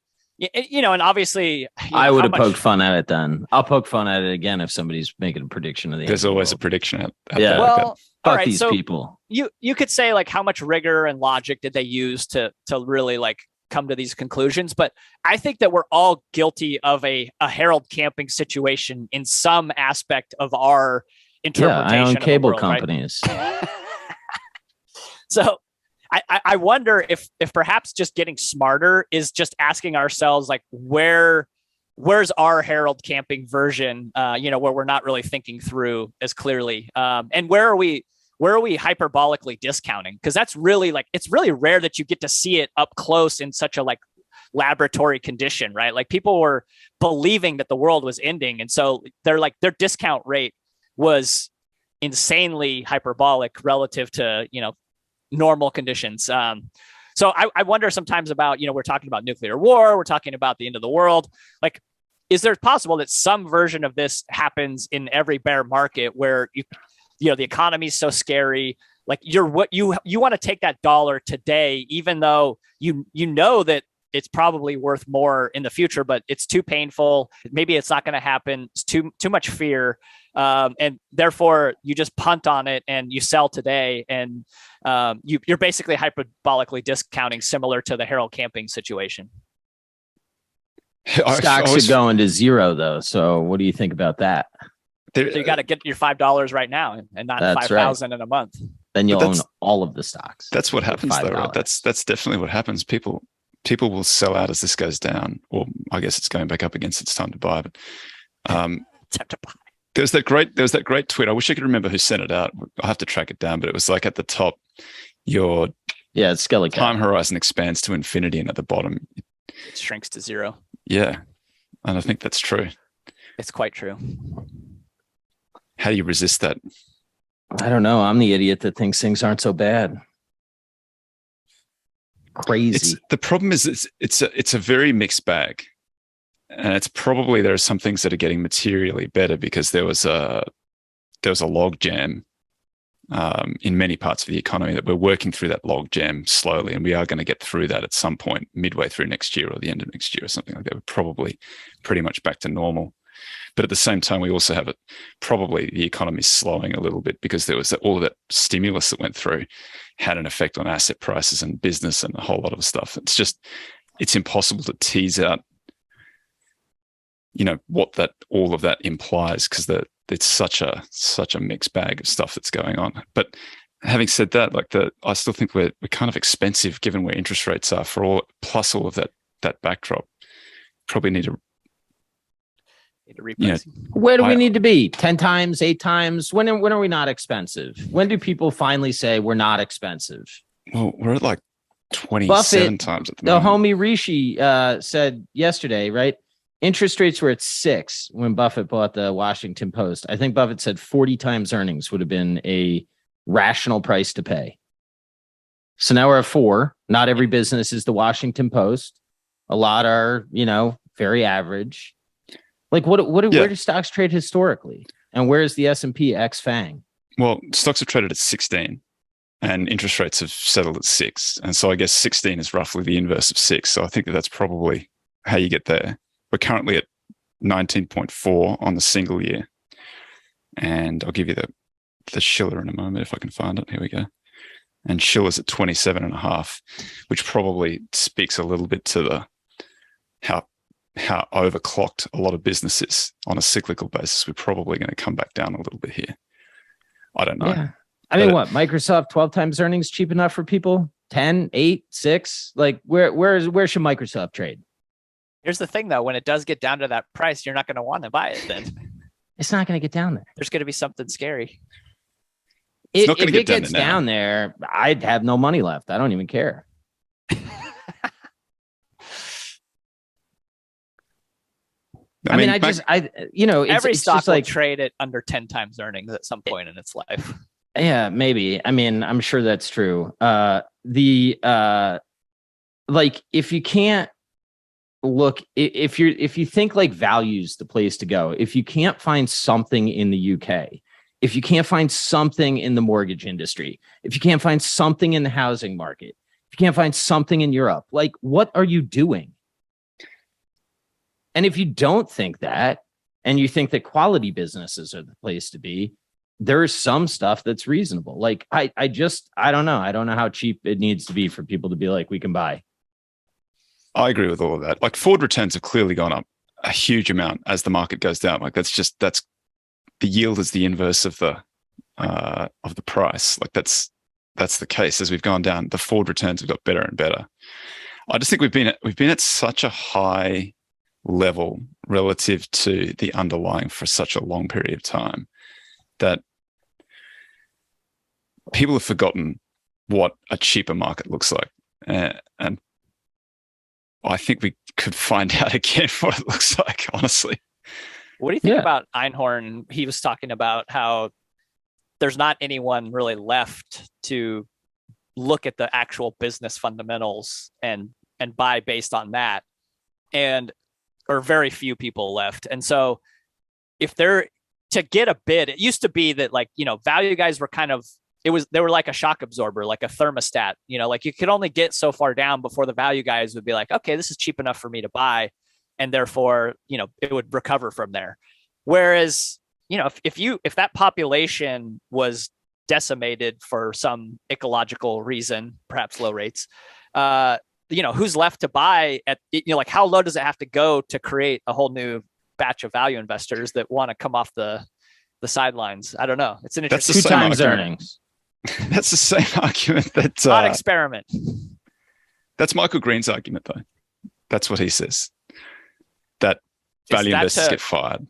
you know, and obviously, you know, I would have much- poked fun at it then. I'll poke fun at it again if somebody's making a prediction of the. There's end of the always a prediction out, out Yeah. there like that. Well, all Fuck right, these so people. you you could say like how much rigor and logic did they use to to really like come to these conclusions but i think that we're all guilty of a a harold camping situation in some aspect of our Yeah, interpretation I own of the cable world, right? companies. so I, I- wonder if if perhaps just getting smarter is just asking ourselves like where where's our Harold camping version uh, you know where we're not really thinking through as clearly? Um, and where are we where are we hyperbolically discounting? Because that's really like it's really rare that you get to see it up close in such a like laboratory condition right? Like people were believing that the world was ending and so they're like their discount rate was insanely hyperbolic relative to you know normal conditions. Um, so I, I wonder sometimes about you know we're talking about nuclear war we're talking about the end of the world. Like is there possible that some version of this happens in every bear market where you you know the economy is so scary? Like you're what you you want to take that dollar today even though you you know that it's probably worth more in the future but it's too painful. Maybe it's not going to happen. It's too too much fear um, and therefore you just punt on it and you sell today and um, you, you're basically hyperbolically discounting similar to the Harold camping situation. I- I Stocks are going to zero though. So what do you think about that? So you got to get your five dollars right now and- and not That's five thousand in a month. Then you'll own all of the stocks. That's what happens, though, right? That's that's definitely what happens. People people will sell out as this goes down, or I guess it's going back up against it's time to buy. But um, Time to buy. There's that great there's that great tweet. I wish I could remember who sent it out. I'll have to track it down, but it was like at the top, your yeah, it's Skelly time horizon expands to infinity, and at the bottom, It shrinks to zero. yeah. And I think that's true. It's quite true. How do you resist that? I don't know. I'm the idiot that thinks things aren't so bad. Crazy. It's the problem is it's it's a it's a very mixed bag, and it's probably there are some things that are getting materially better because there was a there was a log jam um, in many parts of the economy that we're working through that log jam slowly, and we are going to get through that at some point midway through next year or the end of next year or something like that. We're probably pretty much back to normal. But at the same time, we also have it probably the economy is slowing a little bit because there was all of that stimulus that went through had an effect on asset prices and business and a whole lot of stuff. It's just it's impossible to tease out, you know, what that all of that implies because that it's such a such a mixed bag of stuff that's going on. But having said that, like the I still think we're we're kind of expensive given where interest rates are for all plus all of that that backdrop. Probably need to Need to Yeah. reprice. Where do we need to be? 10 times, eight times? When, are- when are we not expensive? When do people finally say we're not expensive? well, we're at like twenty seven Buffett, times at the, The moment. homie Rishi uh, said yesterday, right? Interest rates were at six when Buffett bought the Washington Post. I think Buffett said 40 times earnings would have been a rational price to pay. So now we're at four. Not every business is the Washington Post. A lot are, you know, very average. Like what what Yeah. where do stocks trade historically? And where's the S and P X Fang? Well, stocks have traded at 16 and interest rates have settled at six. And so I guess 16 is roughly the inverse of six. So I think that that's probably how you get there. We're currently at 19.4 on the single year. And I'll give you the, the Shiller in a moment if I can find it. Here we go. And Shiller's at 27 and a half, which probably speaks a little bit to the how how overclocked a lot of businesses on a cyclical basis. We're probably going to come back down a little bit here. I don't know. Yeah. I mean, what Microsoft 12 times earnings cheap enough for people? 10, 8, 6? Like where where is where should Microsoft trade? Here's the thing though, when it does get down to that price, you're not going to want to buy it then. It's not going to get down there. There's going to be something scary. It, if get it gets down there, I'd have no money left. I don't even care. I, I mean, mean, I just, I, you know, it's, every it's stock just will like trade it under 10 times earnings at some point in its life. Yeah, maybe. I mean, I'm sure that's true. Uh, the, uh, like, if you can't look, if you're, if you think like values the place to go, if you can't find something in the UK, if you can't find something in the mortgage industry, if you can't find something in the housing market, if you can't find something in Europe, like, what are you doing? And if you don't think that, and you think that quality businesses are the place to be, there's some stuff that's reasonable. Like I, I just, I don't know. I don't know how cheap it needs to be for people to be like, we can buy. I agree with all of that. Like forward returns have clearly gone up a huge amount as the market goes down. Like that's just that's the yield is the inverse of the uh, of the price. Like that's that's the case as we've gone down. The forward returns have got better and better. I just think we've been at, we've been at such a high level relative to the underlying for such a long period of time that people have forgotten what a cheaper market looks like. And I think we could find out again what it looks like, honestly. What do you think yeah. about Einhorn? He was talking about how there's not anyone really left to look at the actual business fundamentals and and buy based on that. And or very few people left. And so if they're to get a bid, it used to be that like, you know, value guys were kind of it was they were like a shock absorber, like a thermostat, you know, like you could only get so far down before the value guys would be like, okay, this is cheap enough for me to buy. And therefore, you know, it would recover from there. Whereas, you know, if, if you if that population was decimated for some ecological reason, perhaps low rates, uh, you know who's left to buy at you know like how low does it have to go to create a whole new batch of value investors that want to come off the the sidelines i don't know it's an interesting two times earnings that's the same argument that uh, experiment that's michael green's argument though that's what he says that value that investors to, get fired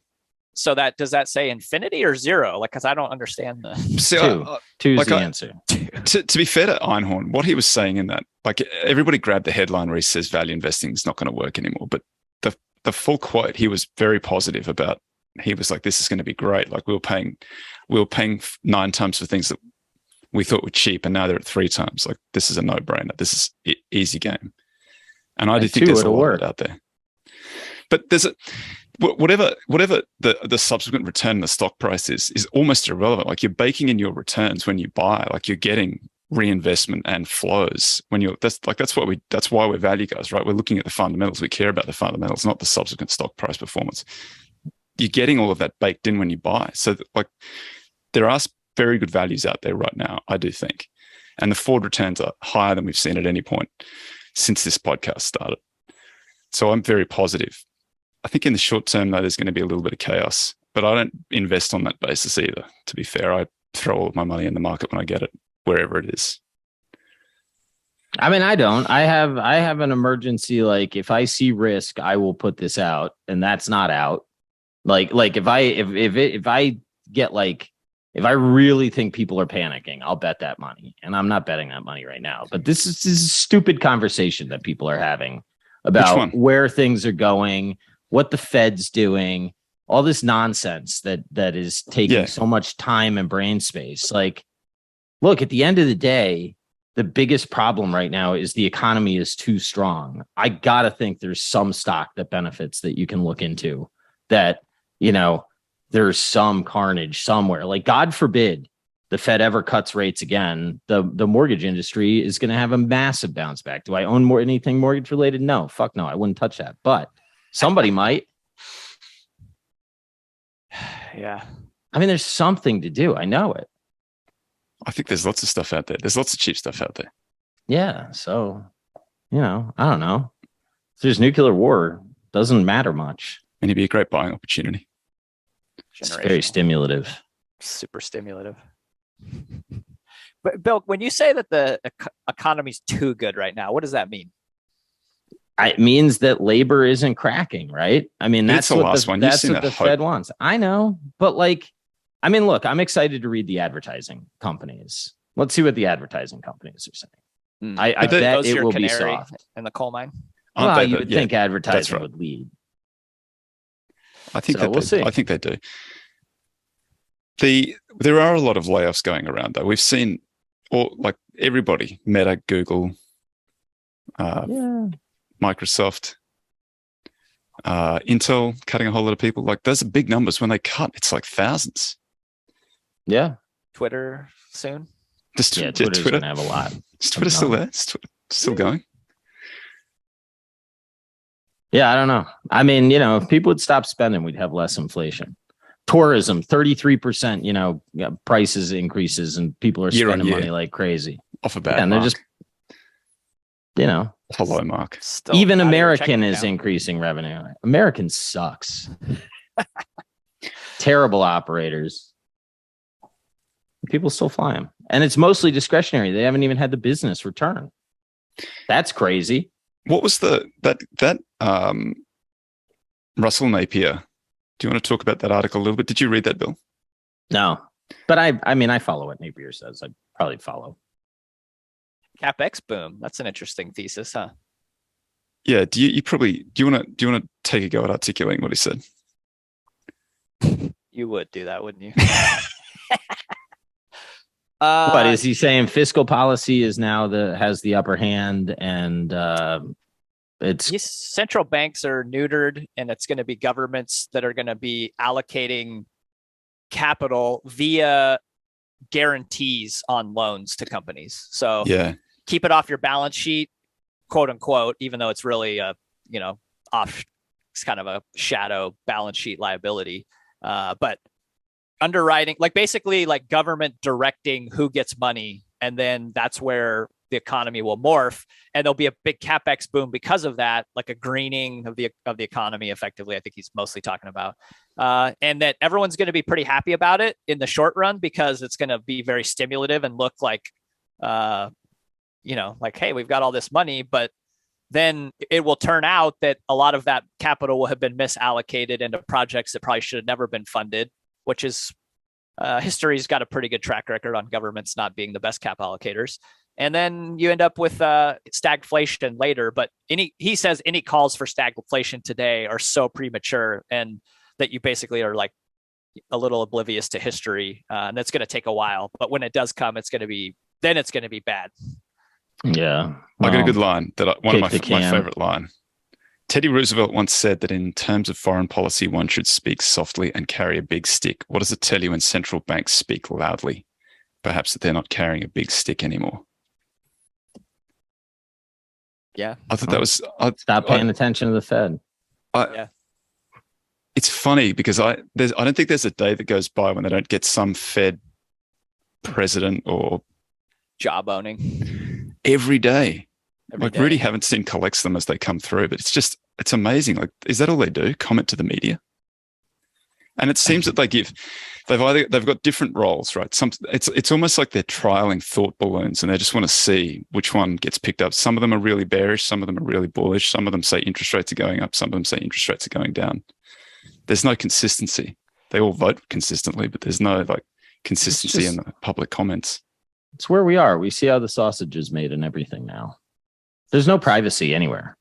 so that does that say infinity or zero? Like, because I don't understand the so, two. Uh, Two's like the I, answer. To, to be fair to Einhorn, what he was saying in that, like everybody grabbed the headline where he says value investing is not going to work anymore. But the the full quote, he was very positive about. He was like, "This is going to be great." Like we were paying, we were paying nine times for things that we thought were cheap, and now they're at three times. Like this is a no brainer. This is e- easy game. And I do think there's a lot work. out there. But there's a whatever whatever the the subsequent return in the stock price is is almost irrelevant. Like you're baking in your returns when you buy. Like you're getting reinvestment and flows when you're that's like that's what we that's why we're value guys, right? We're looking at the fundamentals. We care about the fundamentals, not the subsequent stock price performance. You're getting all of that baked in when you buy. So like there are very good values out there right now, I do think. And the forward returns are higher than we've seen at any point since this podcast started. So I'm very positive I think in the short term, though, there's going to be a little bit of chaos. But I don't invest on that basis either. To be fair, I throw all of my money in the market when I get it, wherever it is. I mean, I don't. I have I have an emergency. Like if I see risk, I will put this out, and that's not out. Like like if I if if it, if I get like if I really think people are panicking, I'll bet that money. And I'm not betting that money right now. But this is, this is a stupid conversation that people are having about where things are going, what the Fed's doing, all this nonsense that that is taking yeah. so much time and brain space. Like, look, at the end of the day, the biggest problem right now is the economy is too strong. I gotta think there's some stock that benefits that you can look into that, you know, there's some carnage somewhere. Like God forbid the Fed ever cuts rates again, the the mortgage industry is going to have a massive bounce back. Do I own more anything mortgage related? No, fuck no, I wouldn't touch that. But somebody might. Yeah. I mean, there's something to do. I know it. I think there's lots of stuff out there. There's lots of cheap stuff out there. Yeah. So, you know, I don't know. If there's nuclear war, doesn't matter much. And it'd be a great buying opportunity. It's very stimulative. super stimulative. But Bill, when you say that the ec- economy's too good right now, what does that mean? It means that labor isn't cracking, right? I mean, that's the what last the, one. That's what that the hope. Fed wants. I know, but like, I mean, look, I'm excited to read the advertising companies. Let's see what the advertising companies are saying. Hmm. I, I bet it will be soft. in the coal mine. Well, you would yeah, think advertising right. would lead. I think So that we'll they, see. I think they do. The there are a lot of layoffs going around though. We've seen all like everybody, Meta, Google, uh, Yeah. Microsoft, uh, Intel cutting a whole lot of people. Like those are big numbers. When they cut, it's like thousands. Yeah. Twitter soon. Just Yeah. yeah, Twitter's Twitter. going to have a lot. Is Twitter still numbers. there? Is Twitter still going? Yeah, I don't know. I mean, you know, if people would stop spending, we'd have less inflation. Tourism, 33%, you know, prices increases and people are Year spending year. money like crazy. Off a bad Yeah, and they're mark. just, you know, Off a low mark. Still even out of your American is increasing revenue. American sucks. Terrible operators. People still fly them. And it's mostly discretionary. They haven't even had the business return. That's crazy. What was the that that um Russell Napier? Do you want to talk about that article a little bit? Did you read that, Bill? No. But I I mean I follow what Napier says. I'd probably follow. capex boom. That's an interesting thesis, huh? Yeah. Do you, you probably do you want to do you want to take a go at articulating what he said? You would do that, wouldn't you? uh, But is he saying fiscal policy is now the has the upper hand and uh, it's yes, central banks are neutered, and it's going to be governments that are going to be allocating capital via guarantees on loans to companies. So Yeah. keep it off your balance sheet, quote unquote, even though it's really a you know off, it's kind of a shadow balance sheet liability. Uh, but underwriting, like basically like government directing who gets money, and then that's where the economy will morph, and there'll be a big capex boom because of that, like a greening of the of the economy. Effectively, I think he's mostly talking about, uh, and that everyone's going to be pretty happy about it in the short run because it's going to be very stimulative and look like uh, you know, like, hey, we've got all this money, but then it will turn out that a lot of that capital will have been misallocated into projects that probably should have never been funded, which is uh, history's got a pretty good track record on governments not being the best cap allocators. And then you end up with uh, stagflation later. But any he says any calls for stagflation today are so premature, and that you basically are like a little oblivious to history, uh, and that's going to take a while. But when it does come, it's going to be then it's going to be bad. yeah. I got a good line that I, one of my, my favorite line. Teddy Roosevelt once said that in terms of foreign policy, one should speak softly and carry a big stick. What does it tell you when central banks speak loudly? Perhaps that they're not carrying a big stick anymore. Yeah. I thought that was. I, Stop paying attention to the Fed. I, Yeah. It's funny because I there's I don't think there's a day that goes by when they don't get some Fed president or jawboning. every day. Like day. Rudy Havenstein collects them as they come through, but it's just it's amazing. Like, is that all they do? Comment to the media? And it seems that they give they've either they've got different roles, right? Some it's it's almost like they're trialing thought balloons and they just want to see which one gets picked up. Some of them are really bearish, some of them are really bullish, some of them say interest rates are going up, some of them say interest rates are going down. There's no consistency. They all vote consistently, but there's no like consistency just- in the public comments. It's where we are. We see how the sausage is made and everything now. There's no privacy anywhere.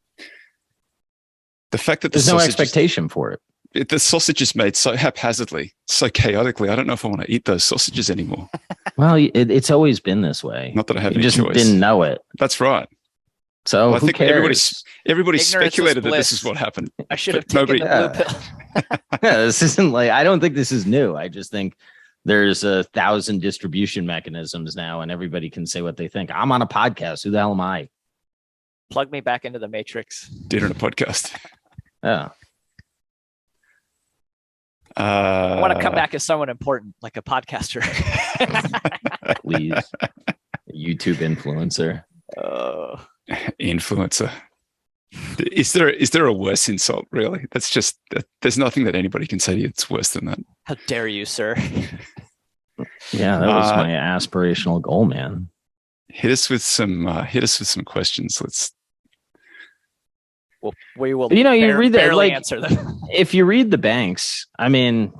The fact that the There's no sausage is- expectation for it. it, the sausage is made so haphazardly, so chaotically. I don't know if I want to eat those sausages anymore. Well, it, it's always been this way. Not that I have you any just choice. didn't know it. That's right. So Well, I who think cares? everybody's- Everybody Ignorance speculated that this is what happened. I should have taken nobody- the blue pill. yeah, this isn't like I don't think this is new. I just think there's a thousand distribution mechanisms now, and everybody can say what they think. I'm on a podcast. Who the hell am I? Plug me back into the matrix. Did it on a podcast. Yeah. Uh, I want to come back as someone important, like a podcaster. Please. YouTube influencer. Oh. influencer. Is there is there a worse insult? Really? That's just that, there's nothing that anybody can say to you that's worse than that. How dare you, sir? Yeah, that was Uh, my aspirational goal, man. Hit us with some uh, hit us with some questions. Let's. Well, we will. You know, you bar- read that, barely like- answer them. If you read the banks, I mean,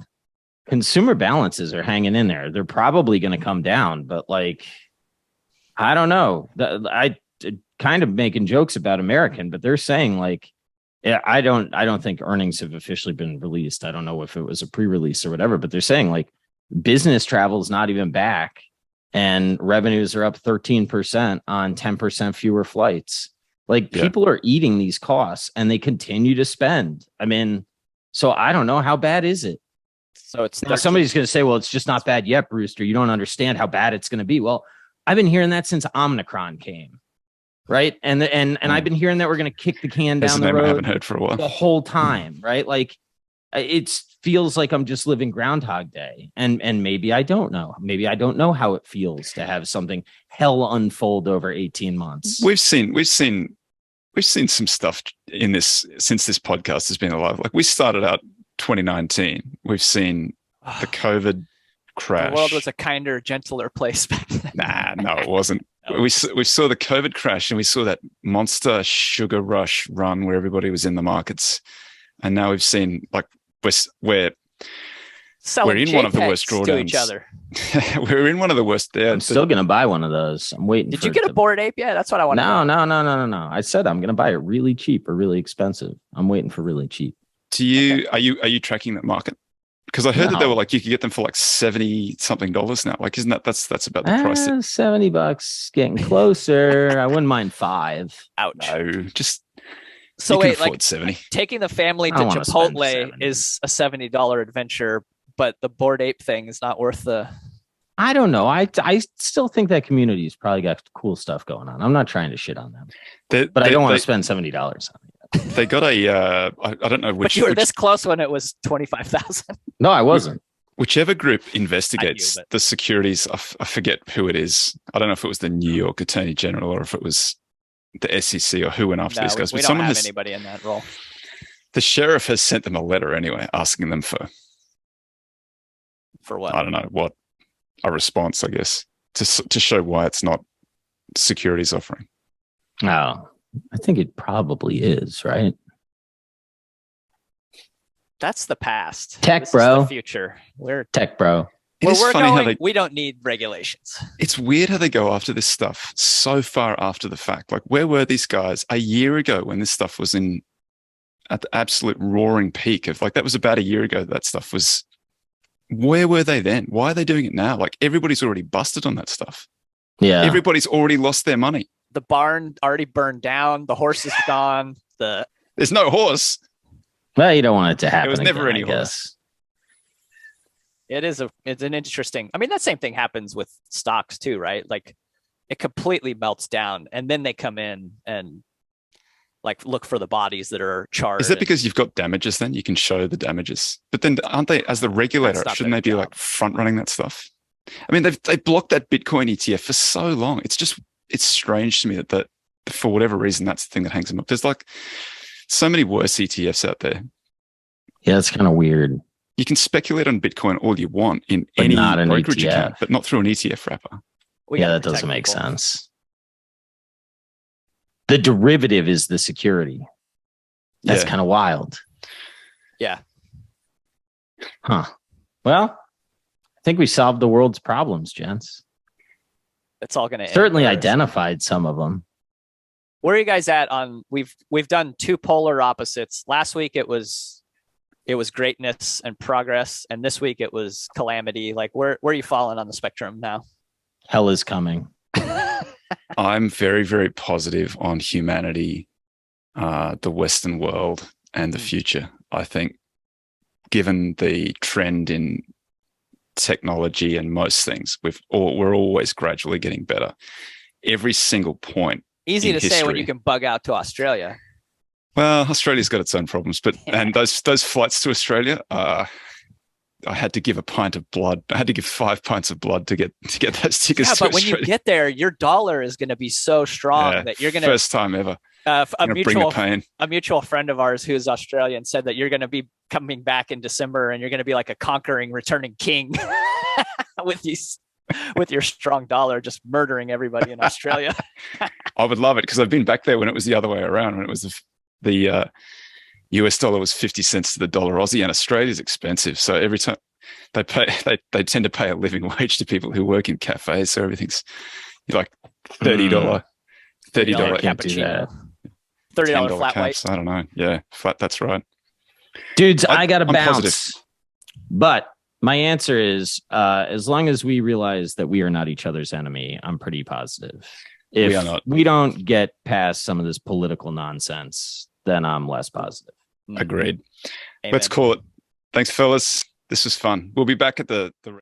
consumer balances are hanging in there. They're probably going to come down, but like, I don't know. I kind of making jokes about American, but they're saying like, yeah, I don't, I don't think earnings have officially been released. I don't know if it was a pre-release or whatever, but they're saying like business travel is not even back, and revenues are up thirteen percent on ten percent fewer flights. Like Yeah. people are eating these costs, and they continue to spend. I mean, so I don't know how bad is it. So it's Now, somebody's going to say, well, it's just not bad yet, Brewster. You don't understand how bad it's going to be. Well, I've been hearing that since Omicron came. Right. And, the, and, and I've hmm. been hearing that we're going to kick the can down the road. I haven't heard for a while. the whole time. Right. Like it feels like I'm just living Groundhog Day. And, and maybe I don't know. Maybe I don't know how it feels to have something hell unfold over 18 months. We've seen we've seen we've seen some stuff in this since this podcast has been alive. Like we started out 2019. We've seen the ah. COVID crash. the world was a kinder, gentler place back then. Nah, no, it wasn't. We we saw the COVID crash and we saw that monster sugar rush run where everybody was in the markets, and now we've seen like we're we're Selling we're in one of the worst JPEGs to each drawdowns. other. we're in one of the worst. Yeah, I'm still going to buy one of those. I'm waiting. Did for you get a to- Bored Ape? Yeah, that's what I want. No, no, no, no, no, no. I said I'm going to buy it really cheap or really expensive. I'm waiting for really cheap. Do you are you are you tracking that market? Because I heard that they were like you could get them for like seventy something dollars now. Like, isn't that that's that's about the price? that- Ah, 70 bucks, getting closer. I wouldn't mind five. Ouch. no, just So you wait, like seventy. taking the family to don't wanna spend Chipotle is a seventy dollar adventure, but the Bored Ape thing is not worth the. I don't know. I I still think that community's probably got cool stuff going on. I'm not trying to shit on them, They, but I don't want to spend seventy dollars on it. They got a. Uh, I, I don't know which. but you were which- this close when it was twenty five thousand. No, I wasn't. whichever group investigates but- the securities, I, f- I forget who it is. I don't know if it was the New York Attorney General or if it was the SEC or who went after No, these we, guys. we But don't someone have has, anybody in that role the sheriff has sent them a letter anyway, asking them for for what? I don't know what a response, I guess, to to show why it's not securities offering. Oh, I think it probably is, right? That's the past. Tech, This is bro. the future. We're Tech bro. It we're funny going. how they. We don't need regulations. It's weird how they go after this stuff so far after the fact. Like, where were these guys a year ago when this stuff was in at the absolute roaring peak of like that was about a year ago that stuff was where were they then why are they doing it now like everybody's already busted on that stuff Yeah. everybody's already lost their money The barn already burned down. The horse is gone. The there's no horse well, you don't want it to happen. There was never again, any I horse. guess. it is a it's an interesting. I mean, that same thing happens with stocks too, right? Like it completely melts down, and then they come in and like look for the bodies that are charred. is it because you've got damages then you can show the damages but then aren't they as the regulator shouldn't they their be like front running that stuff i mean they've they blocked that bitcoin etf for so long it's just it's strange to me that that for whatever reason that's the thing that hangs them up there's like so many worse etfs out there Yeah, it's kind of weird. you can speculate on Bitcoin all you want in But any not an brokerage ETF. account, but not through an ETF wrapper. we yeah, gotta that doesn't make people. sense. The derivative is the security. That's Yeah. kind of wild. Yeah. Huh. Well, I think we solved the world's problems, gents. It's all going to Certainly identified some of them. Where are you guys at on? We've we've done two polar opposites. Last week it was it was greatness and progress, and this week it was calamity. Like where where are you falling on the spectrum now? Hell is coming. I'm very, very positive on humanity, uh, the Western world, and the Mm. future. I think, given the trend in technology and most things, we've all, we're always gradually getting better. Every single point. Easy to say when you can bug out to Australia. Well, Australia's got its own problems, but and those those flights to Australia, uh, I had to give a pint of blood. I had to give five pints of blood to get to get those tickets. Yeah, but when you get there, your dollar is going to be so strong Yeah, that you're going to. first time ever. Uh, a Gonna bring the mutual a mutual friend of ours who's Australian said that you're going to be coming back in December and you're going to be like a conquering, returning king with these with your strong dollar, just murdering everybody in Australia. I would love it because I've been back there when it was the other way around. When it was the, the uh, US dollar was fifty cents to the dollar Aussie, and Australia's expensive. So every time they pay, they they tend to pay a living wage to people who work in cafes. So everything's like thirty dollar, thirty dollar $30 cappuccino, thirty dollar $10 flat white. caps. I don't know. Yeah, flat. That's right. Dudes, I- I, got to I'm bounce. positive. But my answer is uh, as long as we realize that we are not each other's enemy, I'm pretty positive. If We are not. we don't get past some of this political nonsense, then I'm less positive. Mm. Agreed. Amen. Let's call it. Thanks, fellas. This was fun. We'll be back at the the.